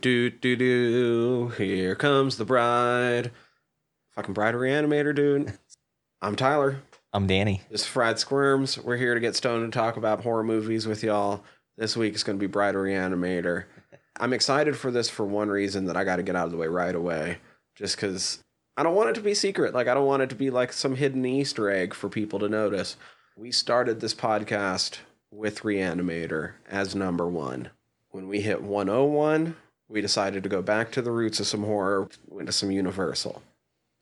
do do do. Here comes the bride. Fucking bride reanimator, dude. I'm Tyler. I'm Danny. This is Fried Squirms. We're here to get stoned and talk about horror movies with y'all. This week is going to be Bride Reanimator. I'm excited for this for one reason that I got to get out of the way right away. Just because I don't want it to be secret. Like, I don't want it to be like some hidden Easter egg for people to notice. We started this podcast with Reanimator as number one. When we hit 101, we decided to go back to the roots of some horror, went to some Universal.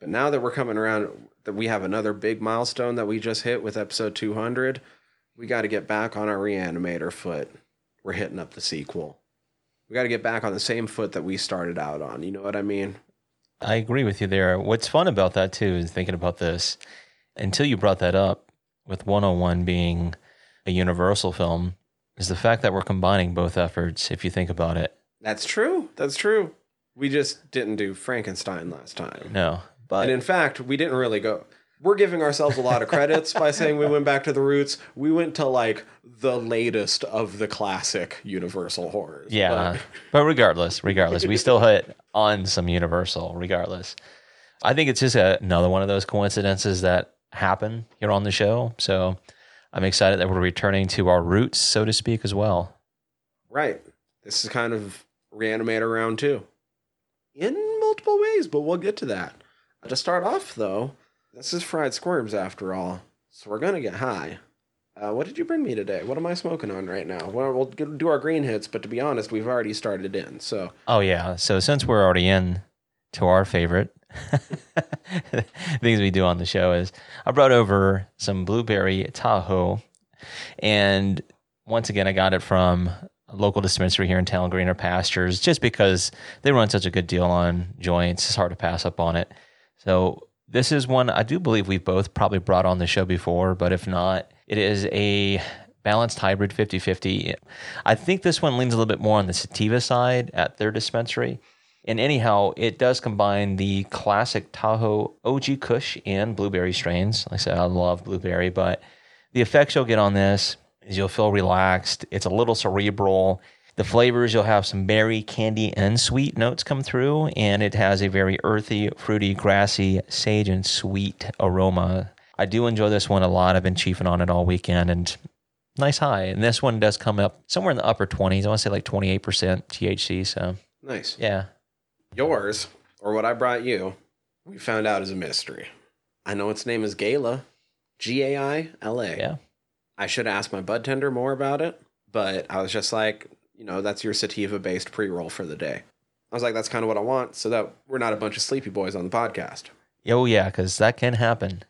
But now that we're coming around, that we have another big milestone that we just hit with episode 200, we got to get back on our Reanimator foot. We're hitting up the sequel. We got to get back on the same foot that we started out on. You know what I mean? I agree with you there. What's fun about that too is thinking about this until you brought that up with 101 being a universal film is the fact that we're combining both efforts if you think about it. That's true. That's true. We just didn't do Frankenstein last time. No. But and in fact, we didn't really go. We're giving ourselves a lot of credits by saying we went back to the roots. We went to like the latest of the classic Universal horrors. yeah. But, but regardless, regardless, we still hit on some Universal regardless. I think it's just a, another one of those coincidences that happen here on the show. So I'm excited that we're returning to our roots, so to speak, as well. Right. This is kind of reanimator round two in multiple ways, but we'll get to that. To start off, though, this is fried squirms after all, so we're gonna get high. Uh, what did you bring me today? What am I smoking on right now? Well, we'll do our green hits, but to be honest, we've already started in. So. Oh yeah. So since we're already in to our favorite things we do on the show is I brought over some blueberry Tahoe, and once again I got it from a local dispensary here in town, Greener Pastures, just because they run such a good deal on joints. It's hard to pass up on it. So this is one I do believe we've both probably brought on the show before, but if not, it is a balanced hybrid 50-50. I think this one leans a little bit more on the sativa side at their dispensary. And anyhow, it does combine the classic Tahoe OG Kush and blueberry strains. Like I said, I love blueberry, but the effects you'll get on this is you'll feel relaxed. It's a little cerebral. The flavors, you'll have some berry, candy, and sweet notes come through, and it has a very earthy, fruity, grassy, sage, and sweet aroma. I do enjoy this one a lot. I've been chiefing on it all weekend, and nice high. And this one does come up somewhere in the upper 20s. I want to say like 28% THC. So nice. Yeah. Yours, or what I brought you, we found out is a mystery. I know its name is Gala, G A I L A. Yeah. I should ask my bud tender more about it, but I was just like, you know, that's your sativa based pre roll for the day. I was like, that's kind of what I want, so that we're not a bunch of sleepy boys on the podcast. Oh yeah, because that can happen.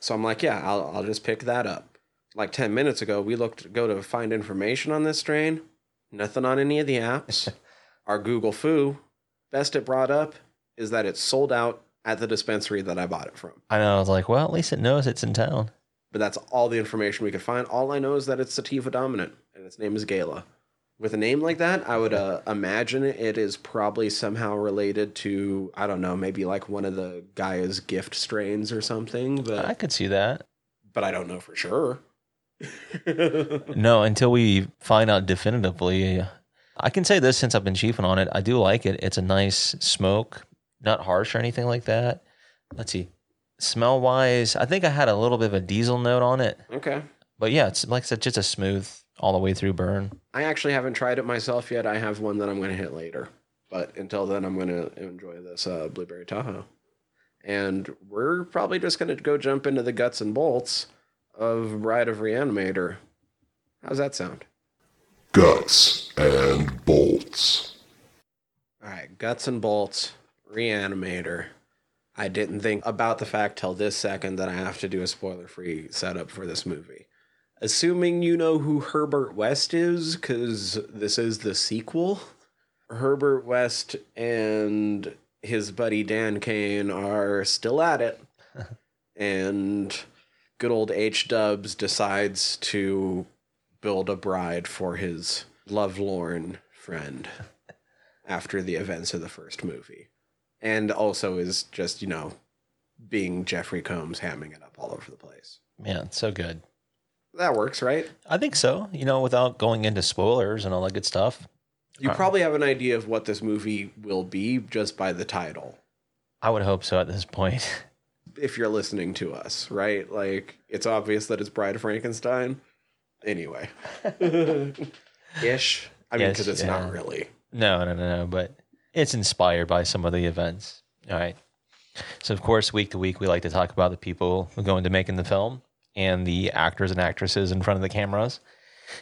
So I'm like, yeah, I'll I'll just pick that up. Like ten minutes ago, we looked go to find information on this strain. Nothing on any of the apps. Our Google Foo best it brought up is that it's sold out at the dispensary that I bought it from. I know. I was like, well, at least it knows it's in town. But that's all the information we could find. All I know is that it's sativa dominant, and its name is Gala. With a name like that, I would uh, imagine it is probably somehow related to I don't know, maybe like one of the Gaia's gift strains or something. But I could see that, but I don't know for sure. no, until we find out definitively. I can say this since I've been chiefing on it. I do like it. It's a nice smoke, not harsh or anything like that. Let's see. Smell wise, I think I had a little bit of a diesel note on it. Okay. But yeah, it's like I said, just a smooth all the way through burn. I actually haven't tried it myself yet. I have one that I'm going to hit later. But until then, I'm going to enjoy this uh, Blueberry Tahoe. And we're probably just going to go jump into the guts and bolts of Bride of Reanimator. How's that sound? Guts and bolts. All right, guts and bolts, Reanimator. I didn't think about the fact till this second that I have to do a spoiler free setup for this movie. Assuming you know who Herbert West is, because this is the sequel, Herbert West and his buddy Dan Kane are still at it. and good old H Dubs decides to build a bride for his lovelorn friend after the events of the first movie. And also is just, you know, being Jeffrey Combs hamming it up all over the place. Man, so good. That works, right? I think so. You know, without going into spoilers and all that good stuff. You uh, probably have an idea of what this movie will be just by the title. I would hope so at this point. If you're listening to us, right? Like it's obvious that it's Bride of Frankenstein. Anyway. Ish. I mean, Yes, because it's yeah. not really. No, no, no, no. But it's inspired by some of the events. All right. So, of course, week to week, we like to talk about the people who into making the film and the actors and actresses in front of the cameras.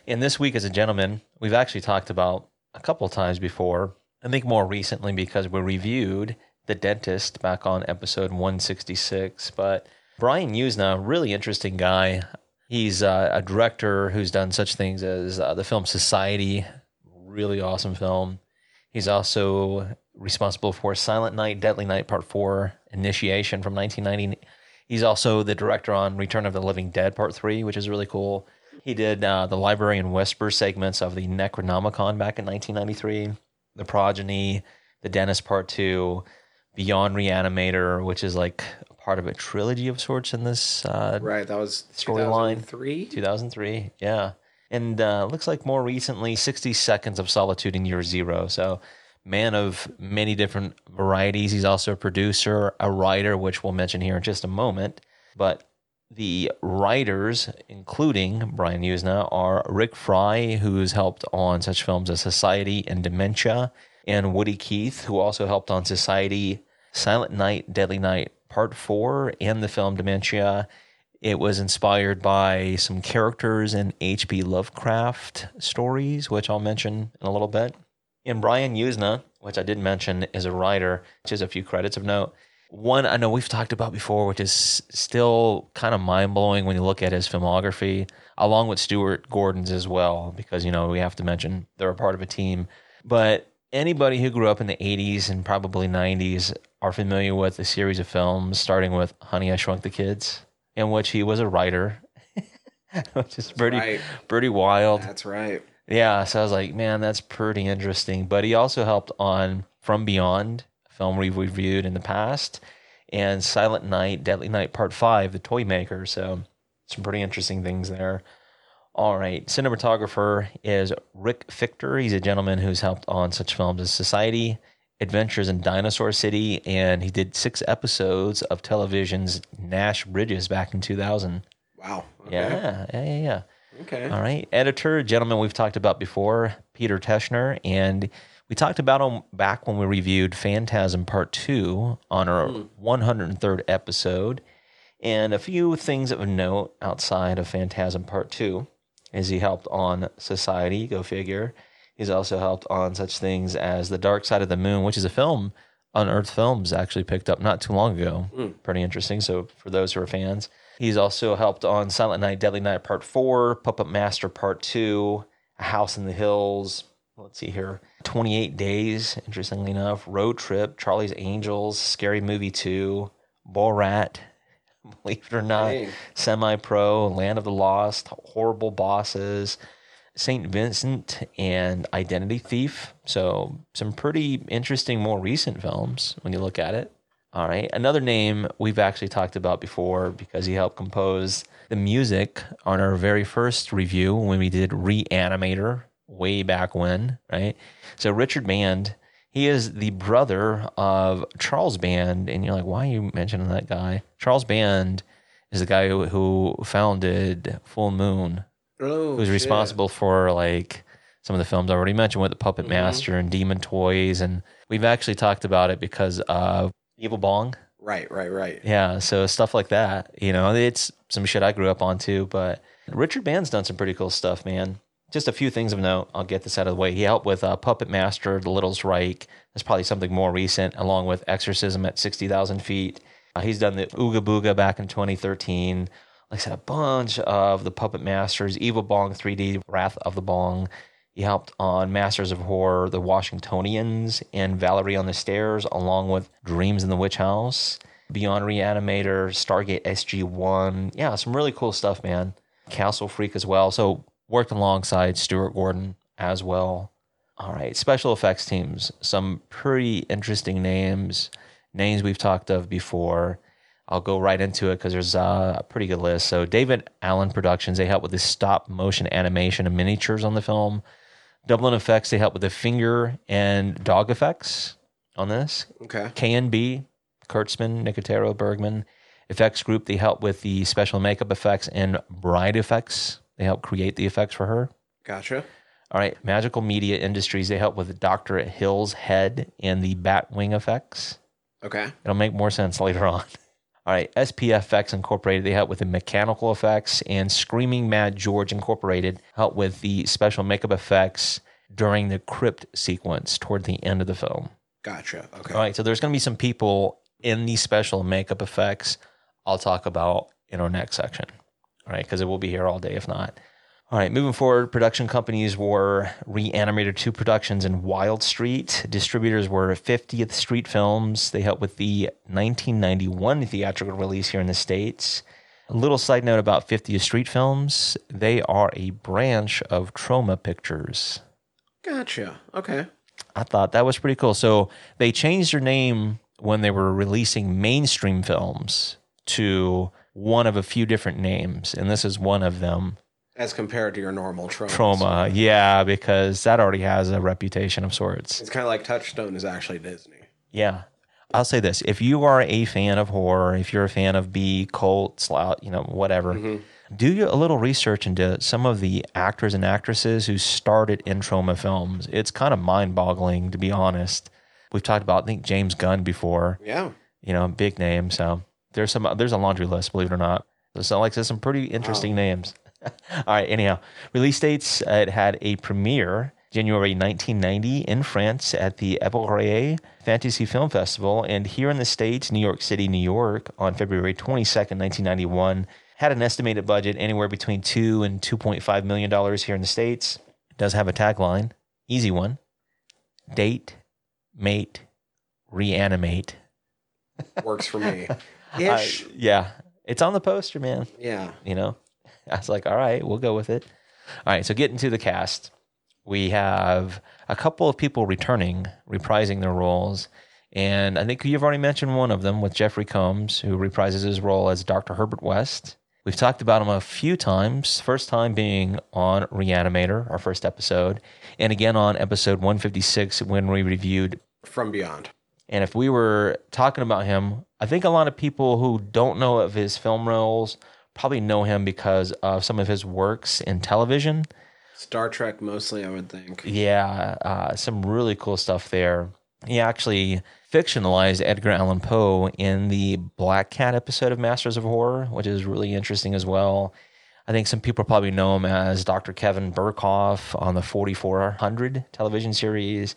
And this week, as a gentleman, we've actually talked about a couple times before. I think more recently because we reviewed The Dentist back on episode 166. But Brian Yuzna, really interesting guy. He's uh, a director who's done such things as uh, the film Society, really awesome film. He's also responsible for Silent Night, Deadly Night Part 4, Initiation from 1990. He's also the director on Return of the Living Dead Part 3, which is really cool. He did uh, the Library and Whisper segments of the Necronomicon back in 1993, The Progeny, The Dentist Part 2, Beyond Reanimator, which is like part of a trilogy of sorts in this uh, Right. That was Storyline. 2003. 2003. Yeah. And uh, looks like more recently, 60 Seconds of Solitude in Year Zero. So, man of many different varieties. He's also a producer, a writer, which we'll mention here in just a moment. But the writers, including Brian Yuzna, are Rick Fry, who's helped on such films as Society and Dementia, and Woody Keith, who also helped on Society, Silent Night, Deadly Night Part 4, and the film Dementia. It was inspired by some characters in H.P. Lovecraft stories, which I'll mention in a little bit. And Brian Yuzna, which I did mention, is a writer, is a few credits of note. One I know we've talked about before, which is still kind of mind blowing when you look at his filmography, along with Stuart Gordon's as well, because, you know, we have to mention they're a part of a team. But anybody who grew up in the 80s and probably 90s are familiar with a series of films, starting with Honey, I Shrunk the Kids, in which he was a writer, which is pretty, right. pretty wild. That's right. Yeah, so I was like, man, that's pretty interesting. But he also helped on From Beyond, a film we've reviewed in the past, and Silent Night, Deadly Night Part 5, The Toy Maker. So some pretty interesting things there. All right, cinematographer is Rick Fichter. He's a gentleman who's helped on such films as Society, Adventures in Dinosaur City, and he did six episodes of television's Nash Bridges back in 2000. Wow. Okay. Yeah, yeah, yeah, yeah. Okay. All right. Editor, gentleman we've talked about before, Peter Teschner. And we talked about him back when we reviewed Phantasm Part 2 on our hmm. 103rd episode. And a few things of note outside of Phantasm Part 2 is he helped on Society, go figure. He's also helped on such things as The Dark Side of the Moon, which is a film Unearthed Films actually picked up not too long ago. Hmm. Pretty interesting. So for those who are fans, he's also helped on Silent Night, Deadly Night Part Four, Puppet Master Part Two, A House in the Hills. Let's see here, 28 Days. Interestingly enough, Road Trip, Charlie's Angels, Scary Movie Two, Borat. Believe it or not, Semi Pro, Land of the Lost, Horrible Bosses, St. Vincent, and Identity Thief. So, some pretty interesting, more recent films when you look at it. All right. Another name we've actually talked about before because he helped compose the music on our very first review when we did Reanimator way back when, right? So, Richard Band. He is the brother of Charles Band, and you're like, why are you mentioning that guy? Charles Band is the guy who, who founded Full Moon, Oh, who's shit. responsible for like some of the films I already mentioned with the Puppet Mm-hmm. Master and Demon Toys, and we've actually talked about it because of Evil Bong. Right, right, right. Yeah, so stuff like that. You know, it's some shit I grew up on too. But Richard Band's done some pretty cool stuff, man. Just a few things of note. I'll get this out of the way. He helped with uh, Puppet Master, The Littlest Reich. That's probably something more recent, along with Exorcism at 60,000 feet. Uh, he's done the Ooga Booga back in 2013. Like I said, a bunch of the Puppet Masters, Evil Bong 3D, Wrath of the Bong. He helped on Masters of Horror, The Washingtonians, and Valerie on the Stairs, along with Dreams in the Witch House, Beyond Reanimator, Stargate SG1. Yeah, some really cool stuff, man. Castle Freak as well. So worked alongside Stuart Gordon as well. All right, special effects teams. Some pretty interesting names, names we've talked of before. I'll go right into it because there's uh, a pretty good list. So David Allen Productions, they help with the stop motion animation and miniatures on the film. Doublin Effects, they help with the finger and dog effects on this. Okay. K&B, Kurtzman, Nicotero, Bergman. Effects Group, they help with the special makeup effects and bride effects. They help create the effects for her. Gotcha. All right, Magical Media Industries, they help with the Dr. Hill's head and the bat wing effects. Okay. It'll make more sense later on. All right, SPFX Incorporated, they help with the mechanical effects, and Screaming Mad George Incorporated help with the special makeup effects during the crypt sequence toward the end of the film. Gotcha. Okay. All right, so there's going to be some people in these special makeup effects I'll talk about in our next section. All right, because it will be here all day if not. All right, moving forward, production companies were Reanimator 2 Productions and Wild Street. Distributors were 50th Street Films. They helped with the 1991 theatrical release here in the States. A little side note about 50th Street Films they are a branch of Troma Pictures. Gotcha. Okay. I thought that was pretty cool. So they changed their name when they were releasing mainstream films to one of a few different names, and this is one of them. As compared to your normal Troma. Troma, yeah, because that already has a reputation of sorts. It's kind of like Touchstone is actually Disney. Yeah. I'll say this: if you are a fan of horror, if you're a fan of B, cult, slout, you know, whatever, mm-hmm. do a little research into some of the actors and actresses who started in Troma films. It's kind of mind-boggling, to be honest. We've talked about, I think, James Gunn before. Yeah. You know, big name. So there's some, there's a laundry list, believe it or not. So like, there's some pretty interesting names. All right. Anyhow, release dates. Uh, it had a premiere January 1990 in France at the Avoriaz Fantasy Film Festival, and here in the states, New York City, New York, on February 22nd, 1991. Had an estimated budget anywhere between two and 2.5 million dollars here in the states. It does have a tagline, easy one: date, mate, reanimate. Works for me. Ish. yeah, it's on the poster, man yeah. you know i was like all right we'll go with it all right so getting to the cast we have a couple of people returning reprising their roles and i think you've already mentioned one of them with jeffrey combs who reprises his role as dr herbert west we've talked about him a few times first time being on reanimator our first episode and again on episode 156 when we reviewed From Beyond. and if we were talking about him, I think a lot of people who don't know of his film roles probably know him because of some of his works in television. Star Trek mostly, I would think. Yeah, uh, some really cool stuff there. He actually fictionalized Edgar Allan Poe in the Black Cat episode of Masters of Horror, which is really interesting as well. I think some people probably know him as Dr. Kevin Burkhoff on the 4400 television series.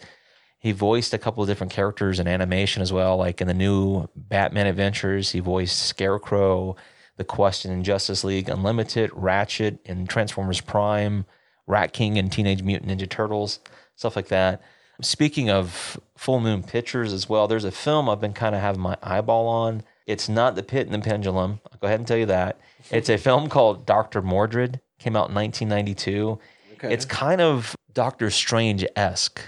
He voiced a couple of different characters in animation as well, like in the new Batman Adventures. He voiced Scarecrow, The Question in Justice League Unlimited, Ratchet in Transformers Prime, Rat King and Teenage Mutant Ninja Turtles, stuff like that. Speaking of Full Moon Pictures as well, there's a film I've been kind of having my eyeball on. It's not The Pit and the Pendulum. I'll go ahead and tell you that. It's a film called Dr. Mordrid, came out in 1992. Okay. It's kind of Doctor Strange esque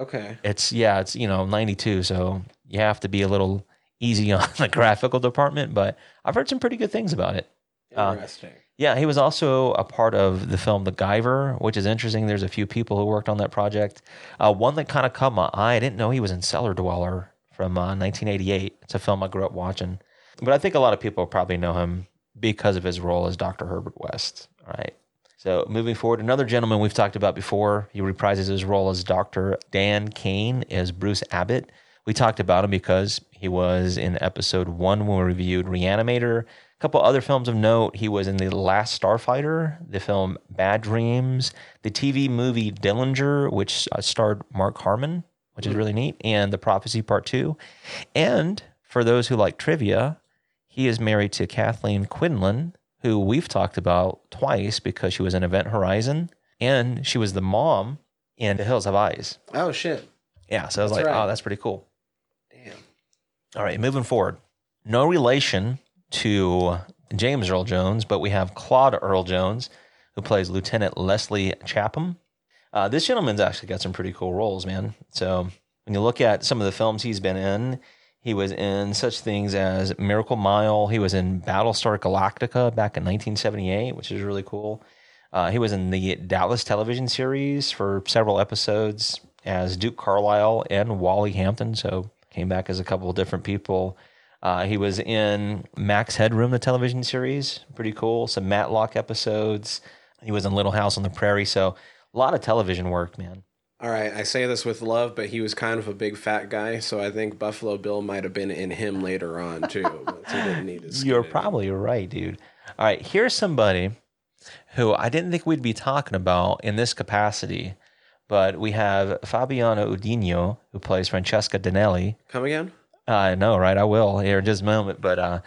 okay. it's yeah, it's you know 92, so you have to be a little easy on the graphical department, but I've heard some pretty good things about it. Uh, Interesting. Yeah, he was also a part of the film The Guyver, which is interesting. There's a few people who worked on that project. Uh, one that kind of caught my eye, I didn't know he was in Cellar Dweller from uh, 1988. It's a film I grew up watching. But I think a lot of people probably know him because of his role as Dr. Herbert West. All right. So moving forward, another gentleman we've talked about before. He reprises his role as Dr. Dan Kane as Bruce Abbott. We talked about him because he was in episode one when we reviewed Reanimator. A couple other films of note. He was in The Last Starfighter, the film Bad Dreams, the TV movie Dillinger, which uh, starred Mark Harmon, which is really neat, and The Prophecy Part 2. And for those who like trivia, he is married to Kathleen Quinlan, who we've talked about twice because she was in Event Horizon and she was the mom in The Hills Have Eyes. Oh shit. Yeah, so I was That's like, right. oh, that's pretty cool. All right, moving forward. No relation to James Earl Jones, but we have Claude Earl Jones, who plays Lieutenant Leslie Chapham. Uh, this gentleman's actually got some pretty cool roles, man. So when you look at some of the films he's been in, he was in such things as Miracle Mile. He was in Battlestar Galactica back in 1978, which is really cool. Uh, he was in the Dallas television series for several episodes as Duke Carlisle and Wally Hampton. So came back as a couple of different people. Uh, he was in Max Headroom, the television series. Pretty cool. Some Matlock episodes. He was in Little House on the Prairie. So a lot of television work, man. All right, I say this with love, but he was kind of a big fat guy, so I think Buffalo Bill might have been in him later on too. but he didn't need his. You're probably right, dude. All right, here's somebody who I didn't think we'd be talking about in this capacity, but we have Fabiana Udenio, who plays Francesca Danelli. Come again? I know, right? I will here in just a moment. But uh,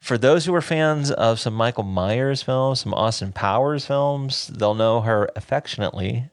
for those who are fans of some Michael Myers films, some Austin Powers films, they'll know her affectionately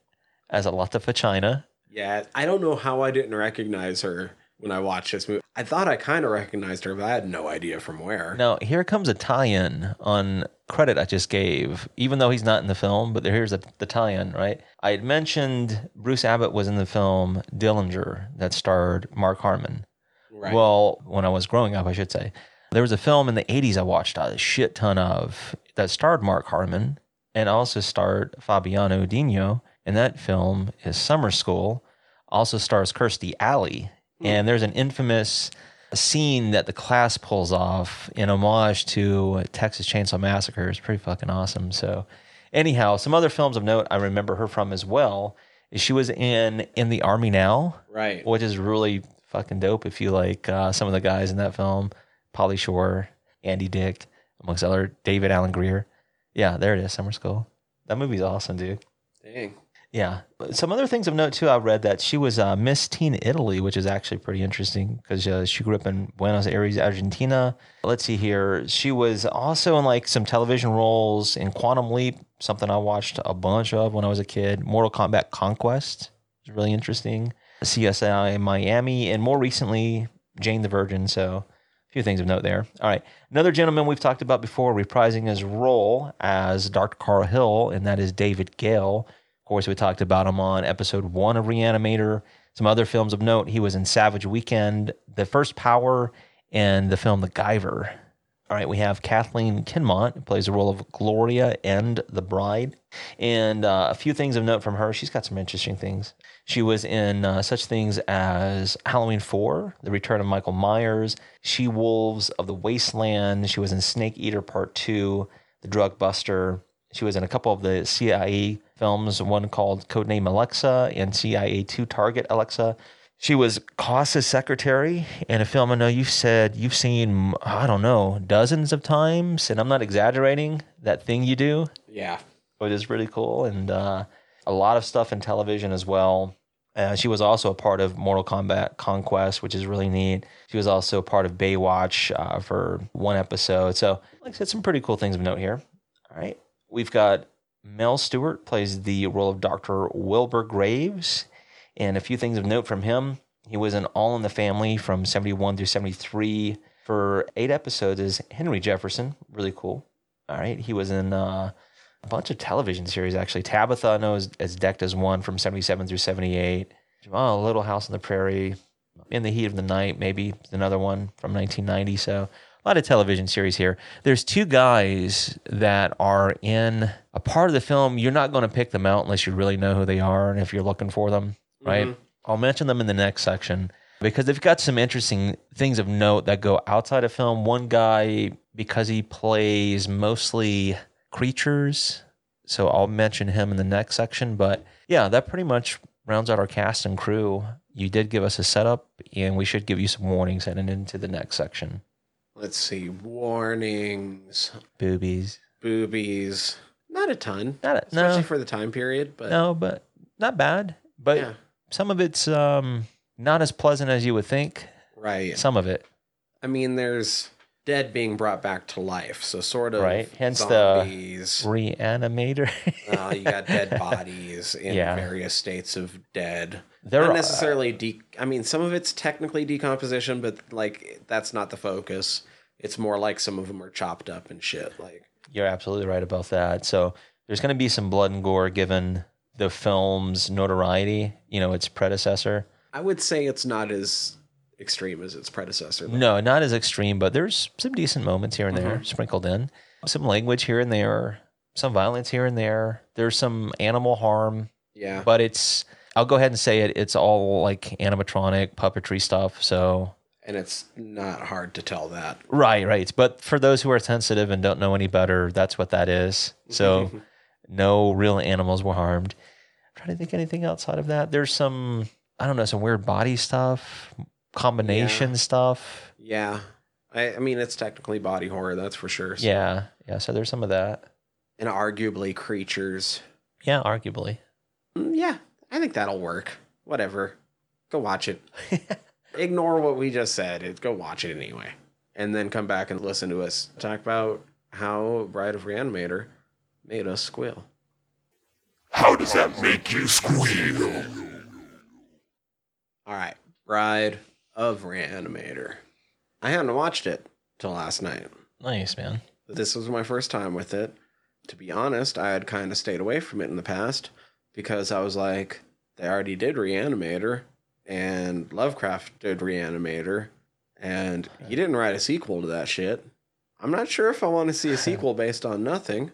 as Alotta Fagina. Yeah, I don't know how I didn't recognize her when I watched this movie. I thought I kind of recognized her, but I had no idea from where. Now, here comes a tie-in on credit I just gave, even though he's not in the film, but here's a, the tie-in, right? I had mentioned Bruce Abbott was in the film Dillinger that starred Mark Harmon. Right. Well, when I was growing up, I should say. There was a film in the 80s I watched a shit ton of that starred Mark Harmon and also starred Fabiana Udenio. And that film is Summer School. Also stars Kirstie Alley. And there's an infamous scene that the class pulls off in homage to Texas Chainsaw Massacre. It's pretty fucking awesome. So, anyhow, some other films of note I remember her from as well is she was in In the Army Now right. which is really fucking dope if you like uh, some of the guys in that film Pauly Shore, Andy Dick, amongst other David Alan Grier. Yeah, there it is, Summer School. That movie's awesome, dude. Dang. Yeah. Some other things of note too. I read that she was uh, Miss Teen Italy, which is actually pretty interesting because uh, she grew up in Buenos Aires, Argentina. Let's see here. She was also in like some television roles in Quantum Leap, something I watched a bunch of when I was a kid. Mortal Kombat Conquest is really interesting. CSI Miami, and more recently Jane the Virgin. So a few things of note there. All right. Another gentleman we've talked about before reprising his role as Dr. Carl Hill, and that is David Gale. Course, we talked about him on episode one of Reanimator. Some other films of note. He was in Savage Weekend, The First Power, and the film The Guyver. All right, we have Kathleen Kinmont, who plays the role of Gloria and the bride. And uh, a few things of note from her. She's got some interesting things. She was in uh, such things as Halloween 4, The Return of Michael Myers, She Wolves of the Wasteland. She was in Snake Eater Part 2, The Drug Buster. She was in a couple of the CIA films, one called Codename Alexa and CIA 2 Target Alexa. She was Koss's secretary in a film I know you've said you've seen, I don't know, dozens of times. And I'm not exaggerating that thing you do Yeah. which is really cool, and uh, a lot of stuff in television as well. Uh, she was also a part of Mortal Kombat Conquest, which is really neat. She was also a part of Baywatch uh, for one episode. So, like I said, some pretty cool things of note here. All right, we've got Mel Stewart plays the role of Doctor Wilbur Graves, and a few things of note from him. He was in All in the Family from seventy one through seventy three for eight episodes as Henry Jefferson. Really cool. All right, he was in. Uh, a bunch of television series actually. Tabitha I know is as decked as one from 77 through 78. Oh, Little House on the Prairie, In the Heat of the Night, maybe another one from 1990. So a lot of television series here. There's two guys that are in a part of the film. You're not going to pick them out unless you really know who they are and if you're looking for them, right? Mm-hmm. I'll mention them in the next section because they've got some interesting things of note that go outside of film. One guy, because he plays mostly creatures, so I'll mention him in the next section. But yeah, that pretty much rounds out our cast and crew. You did give us a setup, and we should give you some warnings heading into the next section. Let's see. Warnings, Boobies. boobies. Not a ton, Not a, especially no, for the time period. But no, but not bad. But yeah, some of it's um, not as pleasant as you would think. right. Some of it. I mean, there's dead being brought back to life, so sort of Right, hence the- zombies. Reanimator. uh, you got dead bodies in Yeah. various states of dead. They're not necessarily de. I mean, some of it's technically decomposition, but like that's not the focus. It's more like some of them are chopped up and shit. Like You're absolutely right about that. So there's going to be some blood and gore given the film's notoriety, you know, its predecessor. I would say it's not as extreme as its predecessor. though. No, not as extreme, but there's some decent moments here and there Mhm. sprinkled in. Some language here and there. some violence here and there. There's some animal harm, Yeah. but it's I'll go ahead and say it. It's all like animatronic puppetry stuff. So and it's not hard to tell that. right, right. But for those who are sensitive and don't know any better, that's what that is. So no real animals were harmed. I'm trying to think anything outside of that. There's some I don't know some weird body stuff, combination Yeah. stuff. Yeah. I, I mean, it's technically body horror, that's for sure. So- Yeah, yeah. So there's some of that. And arguably creatures. Yeah, arguably. Mm, Yeah, I think that'll work. Whatever. Go watch it. Ignore what we just said. It, go watch it anyway. And then come back and listen to us talk about how Bride of Reanimator made us squeal. How does that make you squeal? All right. Bride of Reanimator. I hadn't watched it till last night. Nice, man. This was my first time with it. To be honest, I had kind of stayed away from it in the past because I was like, they already did Reanimator and Lovecraft did Reanimator and he didn't write a sequel to that shit. I'm not sure if I want to see a sequel based on nothing.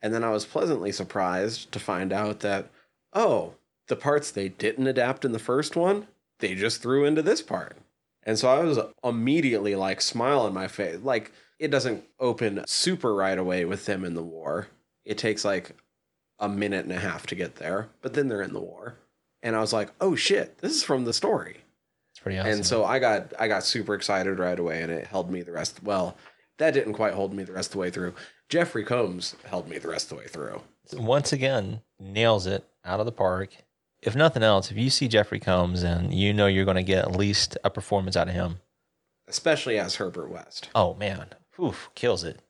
And then I was pleasantly surprised to find out that, oh, the parts they didn't adapt in the first one, they just threw into this part. And so I was immediately like smile on my face. Like it doesn't open super right away with them in the war. It takes like a minute and a half to get there, but then they're in the war. And I was like, "Oh shit, this is from the story." It's pretty awesome. And so I got I got super excited right away and it held me the rest well, that didn't quite hold me the rest of the way through. Jeffrey Combs held me the rest of the way through. once again nails it out of the park. If nothing else, if you see Jeffrey Combs and you know you're going to get at least a performance out of him, Especially as Herbert West. oh man, oof, kills it.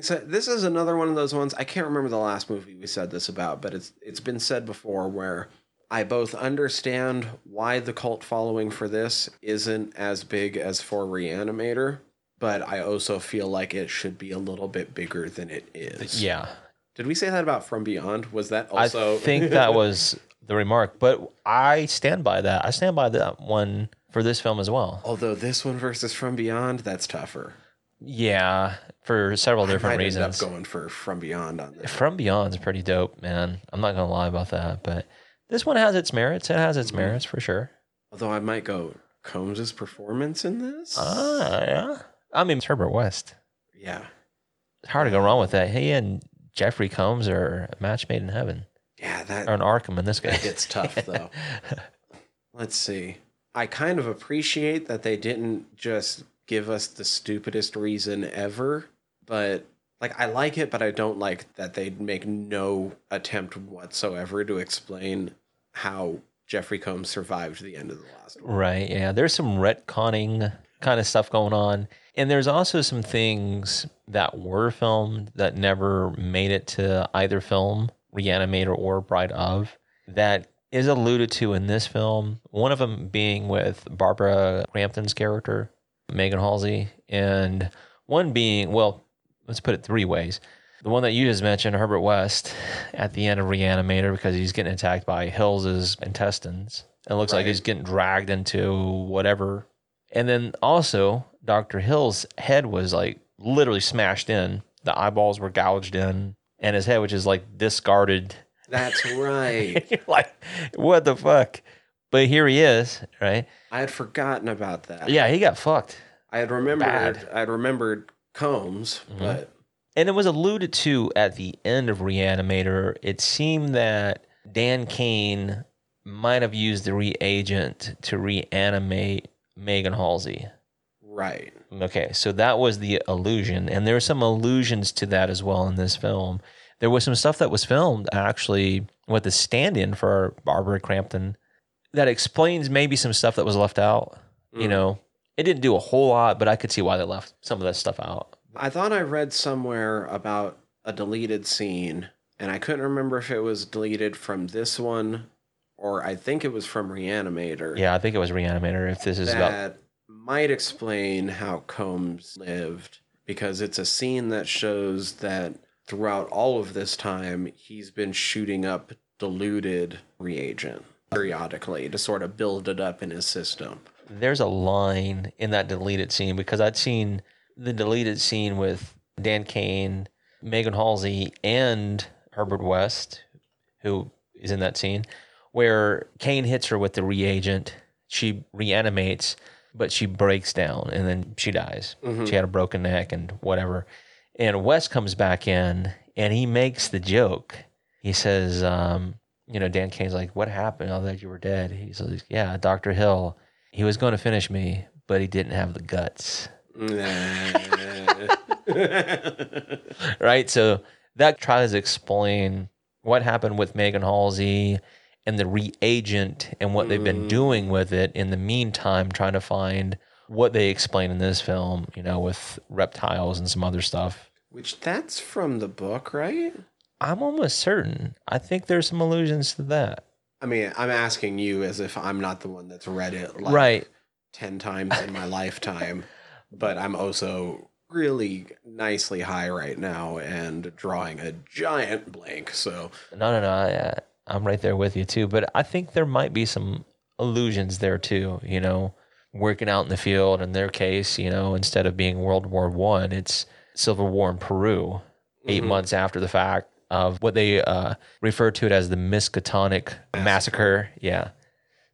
So this is another one of those ones. I can't remember the last movie we said this about, but it's it's been said before where I both understand why the cult following for this isn't as big as for Reanimator, but I also feel like it should be a little bit bigger than it is. Yeah, Did we say that about From Beyond? Was that also I think that was the remark, but I stand by that. I stand by that one for this film as well. Although this one versus From Beyond, that's tougher. Yeah, for several different I might reasons. end up going for From Beyond on this. From Beyond's pretty dope, man. I'm not gonna lie about that, but this one has its merits. It has its Mm-hmm. merits for sure. Although I might go Combs' performance in this. Ah, yeah. I mean, it's Herbert West. yeah. It's hard to go wrong with that. He and Jeffrey Combs are a match made in heaven, Yeah, that or an Arkham in this case. gets tough though. Let's see. I kind of appreciate that they didn't just give us the stupidest reason ever, but like I like it, but I don't like that they make no attempt whatsoever to explain how Jeffrey Combs survived the end of the last one. Right. Yeah. There's some retconning kind of stuff going on. And there's also some things that were filmed that never made it to either film, Reanimator or Bride of, that is alluded to in this film. One of them being with Barbara Crampton's character, Megan Halsey, and one being, well, let's put it three ways. The one that you just mentioned, Herbert West, at the end of Reanimator because he's getting attacked by Hills's intestines. It looks like he's getting dragged into whatever. And then also, Dr. Hill's head was like literally smashed in. The eyeballs were gouged in, and his head which is like discarded. That's right. Like, what the fuck? But here he is, right? I had forgotten about that. Yeah, he got fucked. I had remembered Bad. I had remembered Combs, Mhm. but And it was alluded to at the end of Reanimator. It seemed that Dan Kane might have used the reagent to reanimate Megan Halsey. right. Okay, so that was the illusion, and there are some allusions to that as well in this film. There was some stuff that was filmed actually with the stand-in for Barbara Crampton that explains maybe some stuff that was left out. You Mm. know, it didn't do a whole lot, but I could see why they left some of that stuff out. I thought I read somewhere about a deleted scene, and I couldn't remember if it was deleted from this one or I think it was from Reanimator. Yeah, I think it was Reanimator. If this is about that might explain how Combs lived because it's a scene that shows that throughout all of this time he's been shooting up diluted reagent periodically to sort of build it up in his system. There's a line in that deleted scene because I'd seen the deleted scene with Dan Kane, Megan Halsey and Herbert West, who is in that scene, where Kane hits her with the reagent. She reanimates, but she breaks down and then she dies. She had a broken neck and whatever. And West comes back in and he makes the joke. He says, um, you know, Dan Kane's like, What happened? I thought you were dead. He's like, Yeah, Dr. Hill, he was going to finish me, but he didn't have the guts. right? So that tries to explain what happened with Megan Halsey and the reagent and what they've been mm. doing with it in the meantime, trying to find what they explain in this film, you know, with reptiles and some other stuff. Which that's from the book, right? I'm almost certain. I think there's some allusions to that. I mean, I'm asking you as if I'm not the one that's read it like Right. 10 times in my lifetime, but I'm also really nicely high right now and drawing a giant blank. So, No, no, no. I, uh, I'm right there with you too. But I think there might be some illusions there too. You know, working out in the field. In their case, you know, instead of being World War One, it's Civil War in Peru, 8 mm-hmm. months after the fact of what they uh, refer to it as the Miskatonic massacre. Yeah.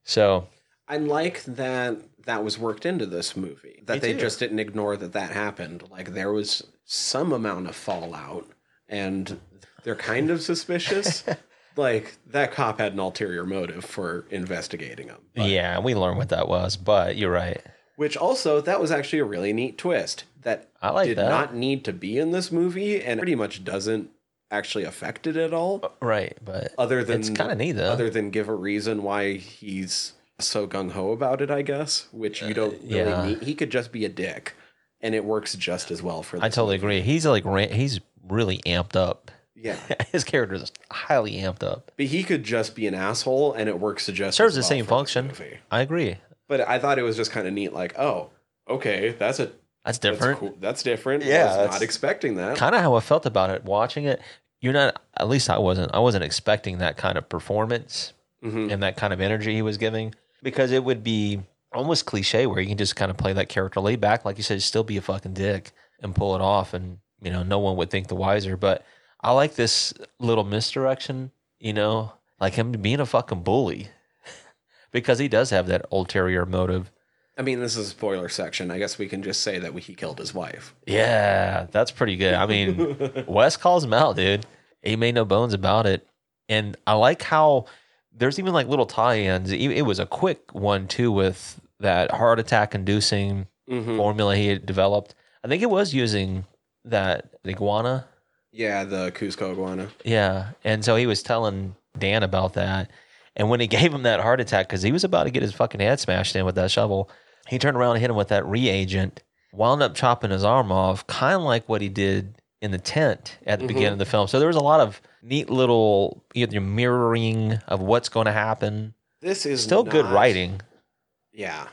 So I like that that was worked into this movie. That they too. just didn't ignore that that happened. Like there was some amount of fallout and they're kind of suspicious. like that cop had an ulterior motive for investigating him. But- yeah, we learned what that was. But you're right. Which also that was actually a really neat twist that I like did that. not need to be in this movie and pretty much doesn't actually affected at all. Right. But Other than it's kind of neat though. other than give a reason why he's so gung ho about it, I guess. Which you don't really Uh, yeah. need. He could just be a dick, and it works just as well for. I totally agree. He's like he's really amped up. Yeah, His character is highly amped up. but he could just be an asshole, and it works just Serves as the well same function. I agree. But I thought it was just kind of neat. Like, oh, okay, that's a That's that's different. cool. That's different. Yeah, I was that's- not expecting that. Kind of how I felt about it watching it. You're not. At least I wasn't. I wasn't expecting that kind of performance Mhm. and that kind of energy he was giving because it would be almost cliche where you can just kind of play that character laid back, like you said, still be a fucking dick and pull it off, and you know no one would think the wiser. But I like this little misdirection. You know, like him being a fucking bully because he does have that ulterior motive. I mean, this is a spoiler section. I guess we can just say that he killed his wife. Yeah, that's pretty good. I mean, Wes calls him out, dude. He made no bones about it. And I like how there's even like little tie-ins. It it was a quick one too with that heart attack inducing Mhm. formula he had developed. I think it was using that iguana. Yeah, the Cusco iguana. Yeah. And so he was telling Dan about that. And when he gave him that heart attack, because he was about to get his fucking head smashed in with that shovel, he turned around and hit him with that reagent, wound up chopping his arm off, kind of like what he did in the tent at the beginning of the mm-hmm. film. So there was a lot of neat little either mirroring of what's going to happen. This is Still good writing. Yeah,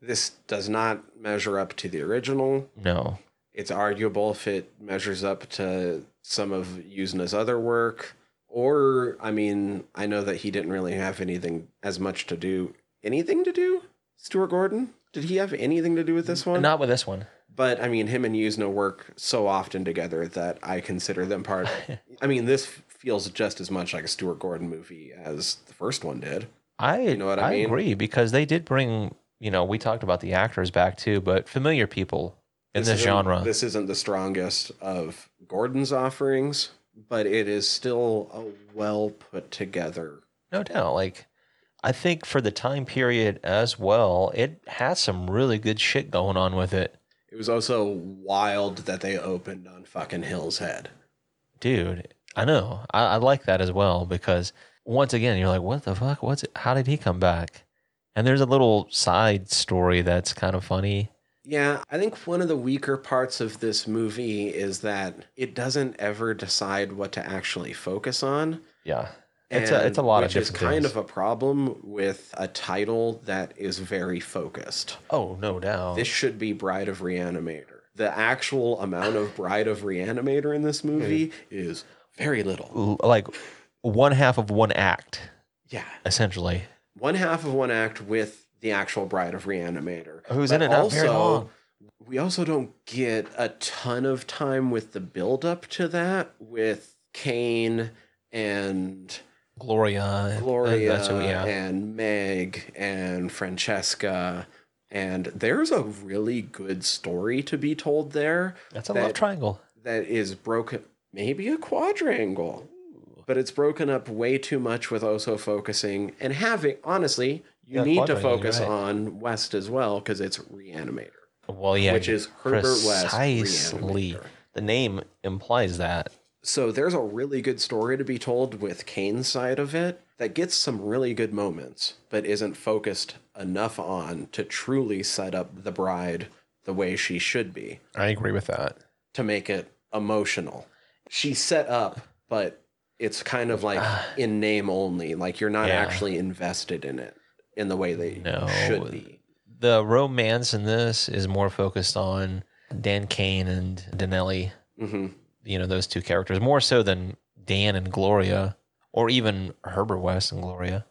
this does not measure up to the original. No. It's arguable if it measures up to some of Yuzna's other work. Or, I mean, I know that he didn't really have anything as much to do. Anything to do? Stuart Gordon? Did he have anything to do with this one? Not with this one. But I mean, him and Yuzna work so often together that I consider them part. I mean, this feels just as much like a Stuart Gordon movie as the first one did. I know what I I mean? agree because they did bring, you know, we talked about the actors back too, but familiar people in this, isn't- genre. This isn't the strongest of Gordon's offerings, but it is still a well put together. No doubt. Like, I think for the time period as well, it has some really good shit going on with it. It was also wild that they opened on fucking Hill's Head. Dude, I know. I, I like that as well because once again, you're like, what the fuck? What's it? How did he come back? And there's a little side story that's kind of funny. Yeah, I think one of the weaker parts of this movie is that it doesn't ever decide what to actually focus on. Yeah. It's a, it's a and- lot of which is kind things. of a problem with a title that is very focused. Oh, no doubt. This should be Bride of Reanimator. The actual amount of Bride of Reanimator in this hmm. movie is very little. Like one half of one act, Yeah. essentially. One half of one act with the actual Bride of Reanimator. Who's But in it not very long. We also don't get a ton of time with the build up to that with Kane and Gloria. Gloria who, yeah. and Meg and Francesca. And there's a really good story to be told there That's a that- love triangle. that is broken, maybe a quadrangle, but it's broken up way too much with also focusing and having, honestly, you Yeah, need to focus right. on West as well because it's Reanimator, Well, yeah. which is Herbert West. Precisely. The name implies that. So there's a really good story to be told with Cain's side of it that gets some really good moments, but isn't focused enough on to truly set up the bride the way she should be I agree with that. to make it emotional. She's set up, but it's kind of like in name only. Like you're not Yeah. actually invested in it in the way they No. should be. The romance in this is more focused on Dan Kane and Danelli. hmm You know, those two characters more so than Dan and Gloria, or even Herbert West and Gloria.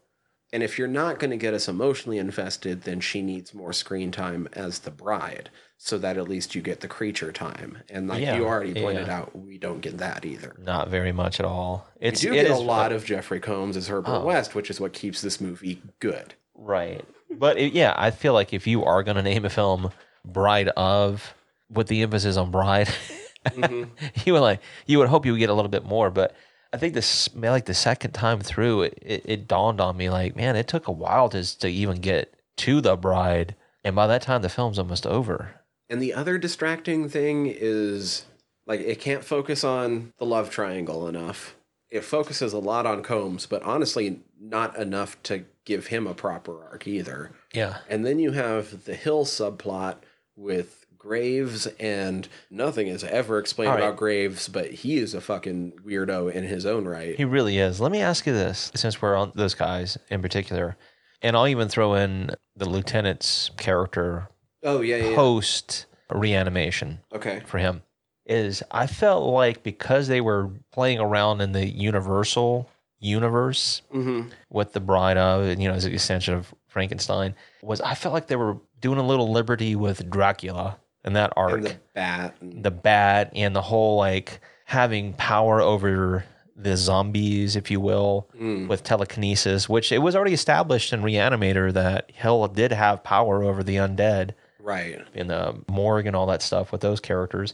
And if you're not going to get us emotionally invested, then she needs more screen time as the bride, so that at least you get the creature time. And like Yeah, you already pointed yeah. out, we don't get that either. Not very much at all. It's we do it get a lot of Jeffrey Combs as Herbert Oh. West, which is what keeps this movie good. Right. But it, yeah, I feel like if you are going to name a film Bride of with the emphasis on bride, Mhm. you would like you would hope you would get a little bit more, but I think this like the second time through it, it, it dawned on me like, man, it took a while to to even get to the bride. And by that time the film's almost over. And the other distracting thing is like it can't focus on the love triangle enough. It focuses a lot on Combs, but honestly, not enough to give him a proper arc either. Yeah. And then you have the Hill subplot with Graves, and nothing is ever explained right. about Graves, but he is a fucking weirdo in his own right. He really is. Let me ask you this, since we're on those guys in particular, and I'll even throw in the lieutenant's character oh yeah, yeah. yeah. post reanimation. Okay. for him is I felt like because they were playing around in the Universal universe Mm-hmm. with the Bride of, you know, as an extension of Frankenstein, was I felt like they were doing a little liberty with Dracula and that arc, And the bat. And, the bat, and the whole like having power over the zombies, if you will, Mm. with telekinesis, which it was already established in Reanimator that Hill did have power over the undead right. in the morgue and all that stuff with those characters.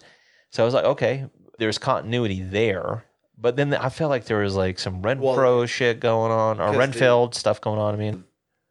So I was like, okay, there's continuity there. But then I felt like there was like some Renfro Well, shit going on, or 'cause the- Renfield stuff going on. I mean,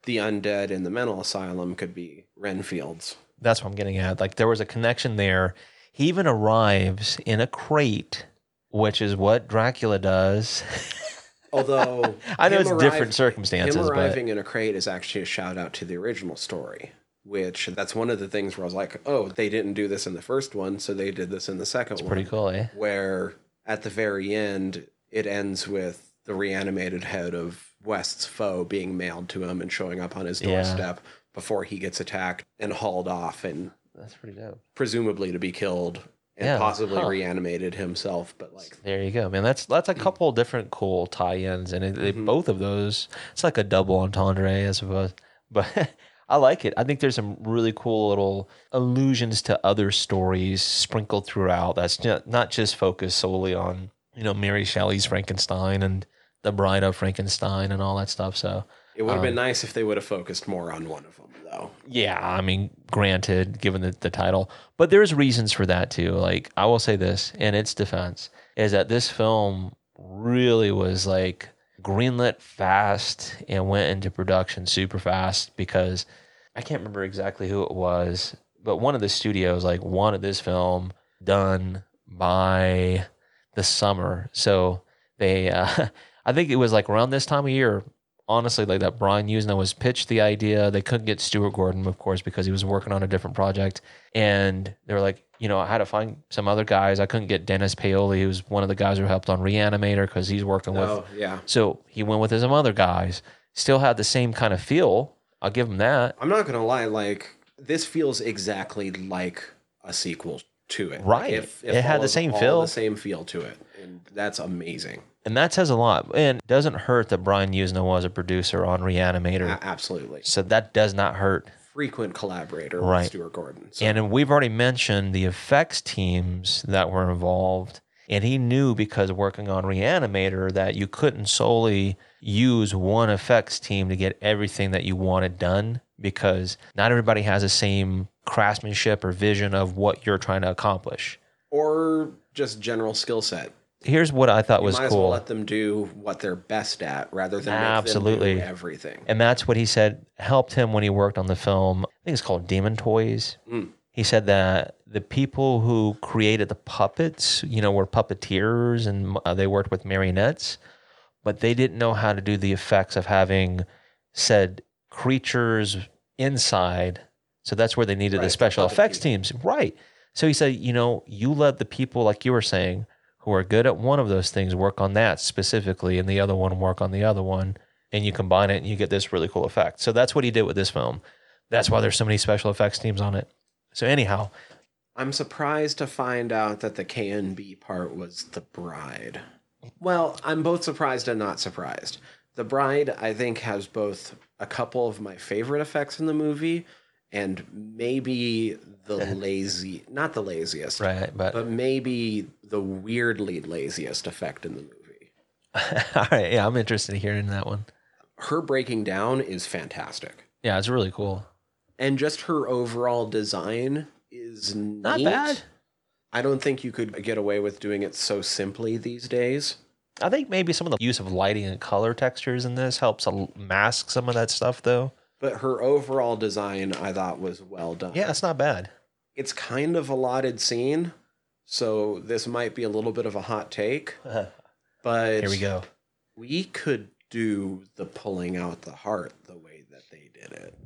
The undead in the mental asylum could be Renfield's. That's what I'm getting at. Like there was a connection there. He even arrives in a crate, which is what Dracula does. Although I know it's arrive- different circumstances, Him but arriving in a crate is actually a shout out to the original story, which that's one of the things where I was like, oh, they didn't do this in the first one, so they did this in the second one. It's pretty cool, eh? Where at the very end, it ends with the reanimated head of West's foe being mailed to him and showing up on his Yeah. Before he gets attacked and hauled off and That's pretty dope. presumably to be killed and Yeah, possibly huh. reanimated himself. But like, There you go, man. That's that's a couple different cool tie-ins, and it, it- Mhm. both of those, it's like a double entendre, I suppose. But I like it. I think there's some really cool little allusions to other stories sprinkled throughout. That's not, just focused solely on you know Mary Shelley's Frankenstein and the Bride of Frankenstein and all that stuff. So it would have been Um, nice if they would have focused more on one of them, though. yeah, I mean, granted, given the, the title, but there's reasons for that too. Like, I will say this in its defense is that this film really was like greenlit fast and went into production super fast because I can't remember exactly who it was, but one of the studios like wanted this film done by the summer. So they, uh, I think it was like around this time of year, honestly like that Brian Yuzna was pitched the idea. They couldn't get Stuart Gordon, of course, because he was working on a different project. And they were like, you know, I had to find some other guys. I couldn't get Dennis Paoli, who's one of the guys who helped on Reanimator because he's working with. Oh, yeah. So he went with some other guys. Still had the same kind of feel. I'll give him that. I'm not gonna lie, like this feels exactly like a sequel to it. Right. Like, It had the same feel. the same feel to it, and that's amazing. And that says a lot. And it doesn't hurt that Brian Yuzna was a producer on Reanimator. A- absolutely. So that does not hurt frequent collaborator Right. with Stuart Gordon. So, And we've already mentioned the effects teams that were involved. And he knew because working on Reanimator that you couldn't solely use one effects team to get everything that you wanted done because not everybody has the same craftsmanship or vision of what you're trying to accomplish. or just general skill set. Here's what I thought You was might as well cool. let them do what they're best at rather than Absolutely. everything. And that's what he said helped him when he worked on the film. I think it's called Demon Toys. Mm. He said that the people who created the puppets, you know, were puppeteers and uh, they worked with marionettes, but they didn't know how to do the effects of having said creatures inside. So that's where they needed the special effects team. teams. Right. So he said, you know, you let the people, like you were saying, who are good at one of those things work on that specifically, and the other one work on the other one, and you combine it and you get this really cool effect. So that's what he did with this film. That's why there's so many special effects teams on it. So anyhow, I'm surprised to find out that the K and B part was the bride. Well, I'm both surprised and not surprised. The bride, I think, has both a couple of my favorite effects in the movie and maybe the lazy, not the laziest, right, but, but maybe the weirdly laziest effect in the movie. all right, yeah, I'm interested in hearing that one. Her breaking down is fantastic. Yeah, it's really cool. And just her overall design is Not neat. bad. I don't think you could get away with doing it so simply these days. I think maybe some of the use of lighting and color textures in this helps mask some of that stuff, though. But her overall design, I thought, was well done. Yeah, it's not bad. It's kind of a lotted scene, so this might be a little bit of a hot take. But Here we go. We could do the pulling out the heart the way that they did it.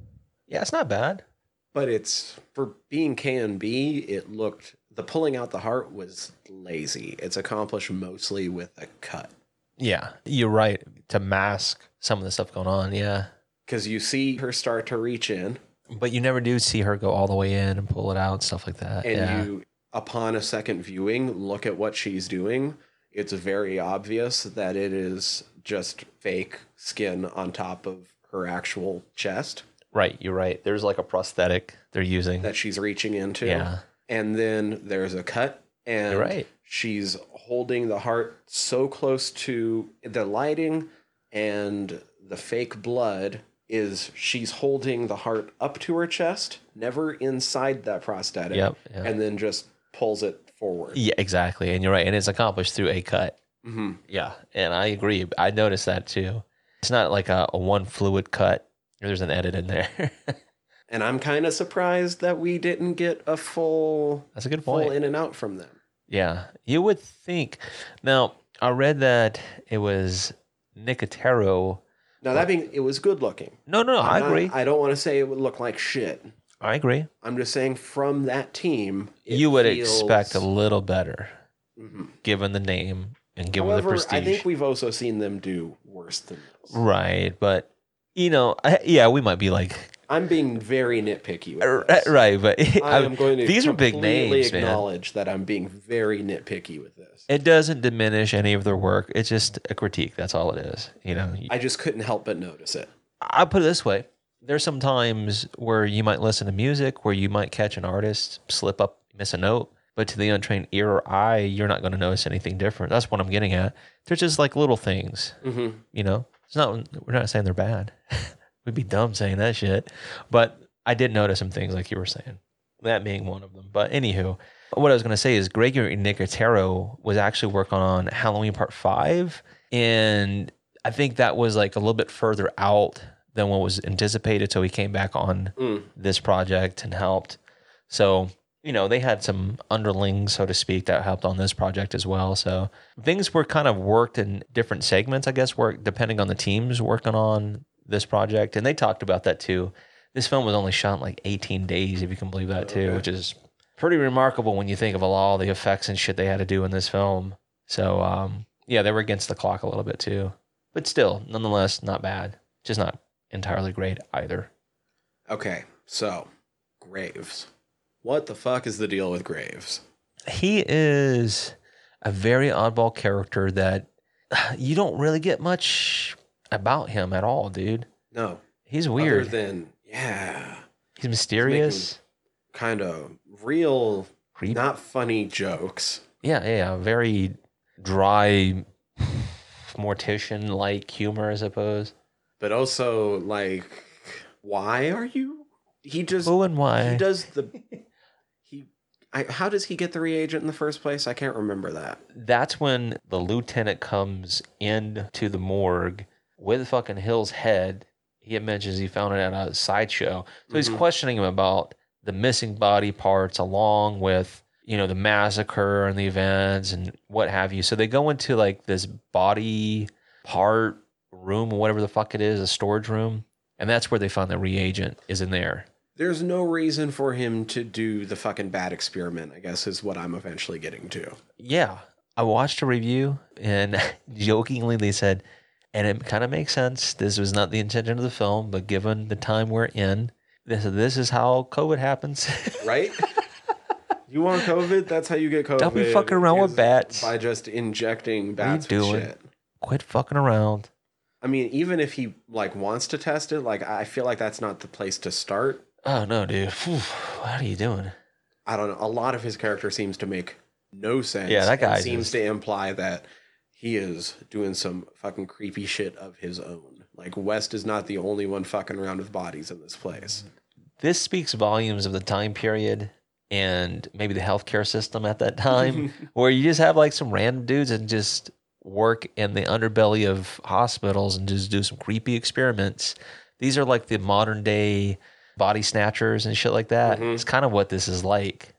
Yeah, it's not bad. But it's for being K and B, it looked the pulling out the heart was lazy. It's accomplished mostly with a cut. Yeah, you're right. To mask some of the stuff going on, yeah. Because you see her start to reach in, But you never do see her go all the way in and pull it out, stuff like that. and yeah. you upon a second viewing look at what she's doing it's very obvious that it is just fake skin on top of her actual chest right, you're right. There's like a prosthetic they're using. that she's reaching into yeah, and then there's a cut and You're right. she's holding the heart so close to the lighting and the fake blood is she's holding the heart up to her chest never inside that prosthetic Yep, yep. and then just pulls it forward yeah, exactly. And you're right. And it's accomplished through a cut. hmm Yeah, and I agree. I noticed that too. It's not like a, a one fluid cut. There's an edit in there. And I'm kind of surprised that we didn't get a full That's a good full point. in and out from them. Yeah, you would think. Now, I read that it was Nicotero. Now that being, it was good looking. No, no, no I agree. I don't want to say it would look like shit. I agree. I'm just saying from that team, it You would feels- expect a little better, Mhm. given the name and given the prestige. I think we've also seen them do worse than this. right, but you know, I, yeah, we might be like I'm being very nitpicky with this. right, but I am going to these are big names, man. acknowledge that I'm being very nitpicky with this. It doesn't diminish any of their work. It's just a critique. That's all it is. You know, I just couldn't help but notice it. I put it this way: there's some times where you might listen to music where you might catch an artist slip up, miss a note, but to the untrained ear or eye, you're not going to notice anything different. That's what I'm getting at. They're just like little things, hmm you know. It's not. We're not saying they're bad. We'd be dumb saying that shit, but I did notice some things like you were saying. That being one of them. But anywho, what I was going to say is Gregory Nicotero was actually working on Halloween Part Five, and I think that was like a little bit further out than what was anticipated. So he came back on Mm. this project and helped. So you know they had some underlings, so to speak, that helped on this project as well. So things were kind of worked in different segments, I guess, work depending on the teams working on this project, and they talked about that too. This film was only shot in like 18 days, if you can believe that too, Okay. which is pretty remarkable when you think of all the effects and shit they had to do in this film. So um, yeah, they were against the clock a little bit too, but still, nonetheless, not bad. Just not entirely great either. Okay, so Graves. What the fuck is the deal with Graves? He is a very oddball character that you don't really get much about him at all, dude. No, He's weird. Other than yeah, He's mysterious. kind of real, Creep. not funny jokes. Yeah, yeah, yeah. Very dry, mortician like humor, I suppose. but also like why are you he just Who and why? he does the he I, how does he get the reagent in the first place i can't remember that That's when the lieutenant comes in to the morgue with fucking Hill's head. He mentions he found it at a sideshow. So he's Mhm. questioning him about the missing body parts along with, you know, the massacre and the events and what have you. So they go into like this body part room or whatever the fuck it is, a storage room. And that's where they find the reagent is in there. there's no reason for him to do the fucking bad experiment i guess is what i'm eventually getting to Yeah. I watched a review and jokingly they said, and it kind of makes sense. This was not the intention of the film, but given the time we're in, this, this is how COVID happens. right you want covid that's how you get covid Don't be fucking around with bats. by just injecting are you bats with doing? shit Quit fucking around. i mean even if he like wants to test it like i feel like that's not the place to start Oh, no, dude. Phew. What are you doing? I don't know. A lot of his character seems to make no sense. Yeah, that guy seems just- to imply that he is doing some fucking creepy shit of his own. Like West is not the only one fucking around with bodies in this place. This speaks volumes of the time period and maybe the healthcare system at that time, where you just have like some random dudes and just work in the underbelly of hospitals and just do some creepy experiments. These are like the modern day body snatchers and shit like that. Mhm. It's kind of what this is like.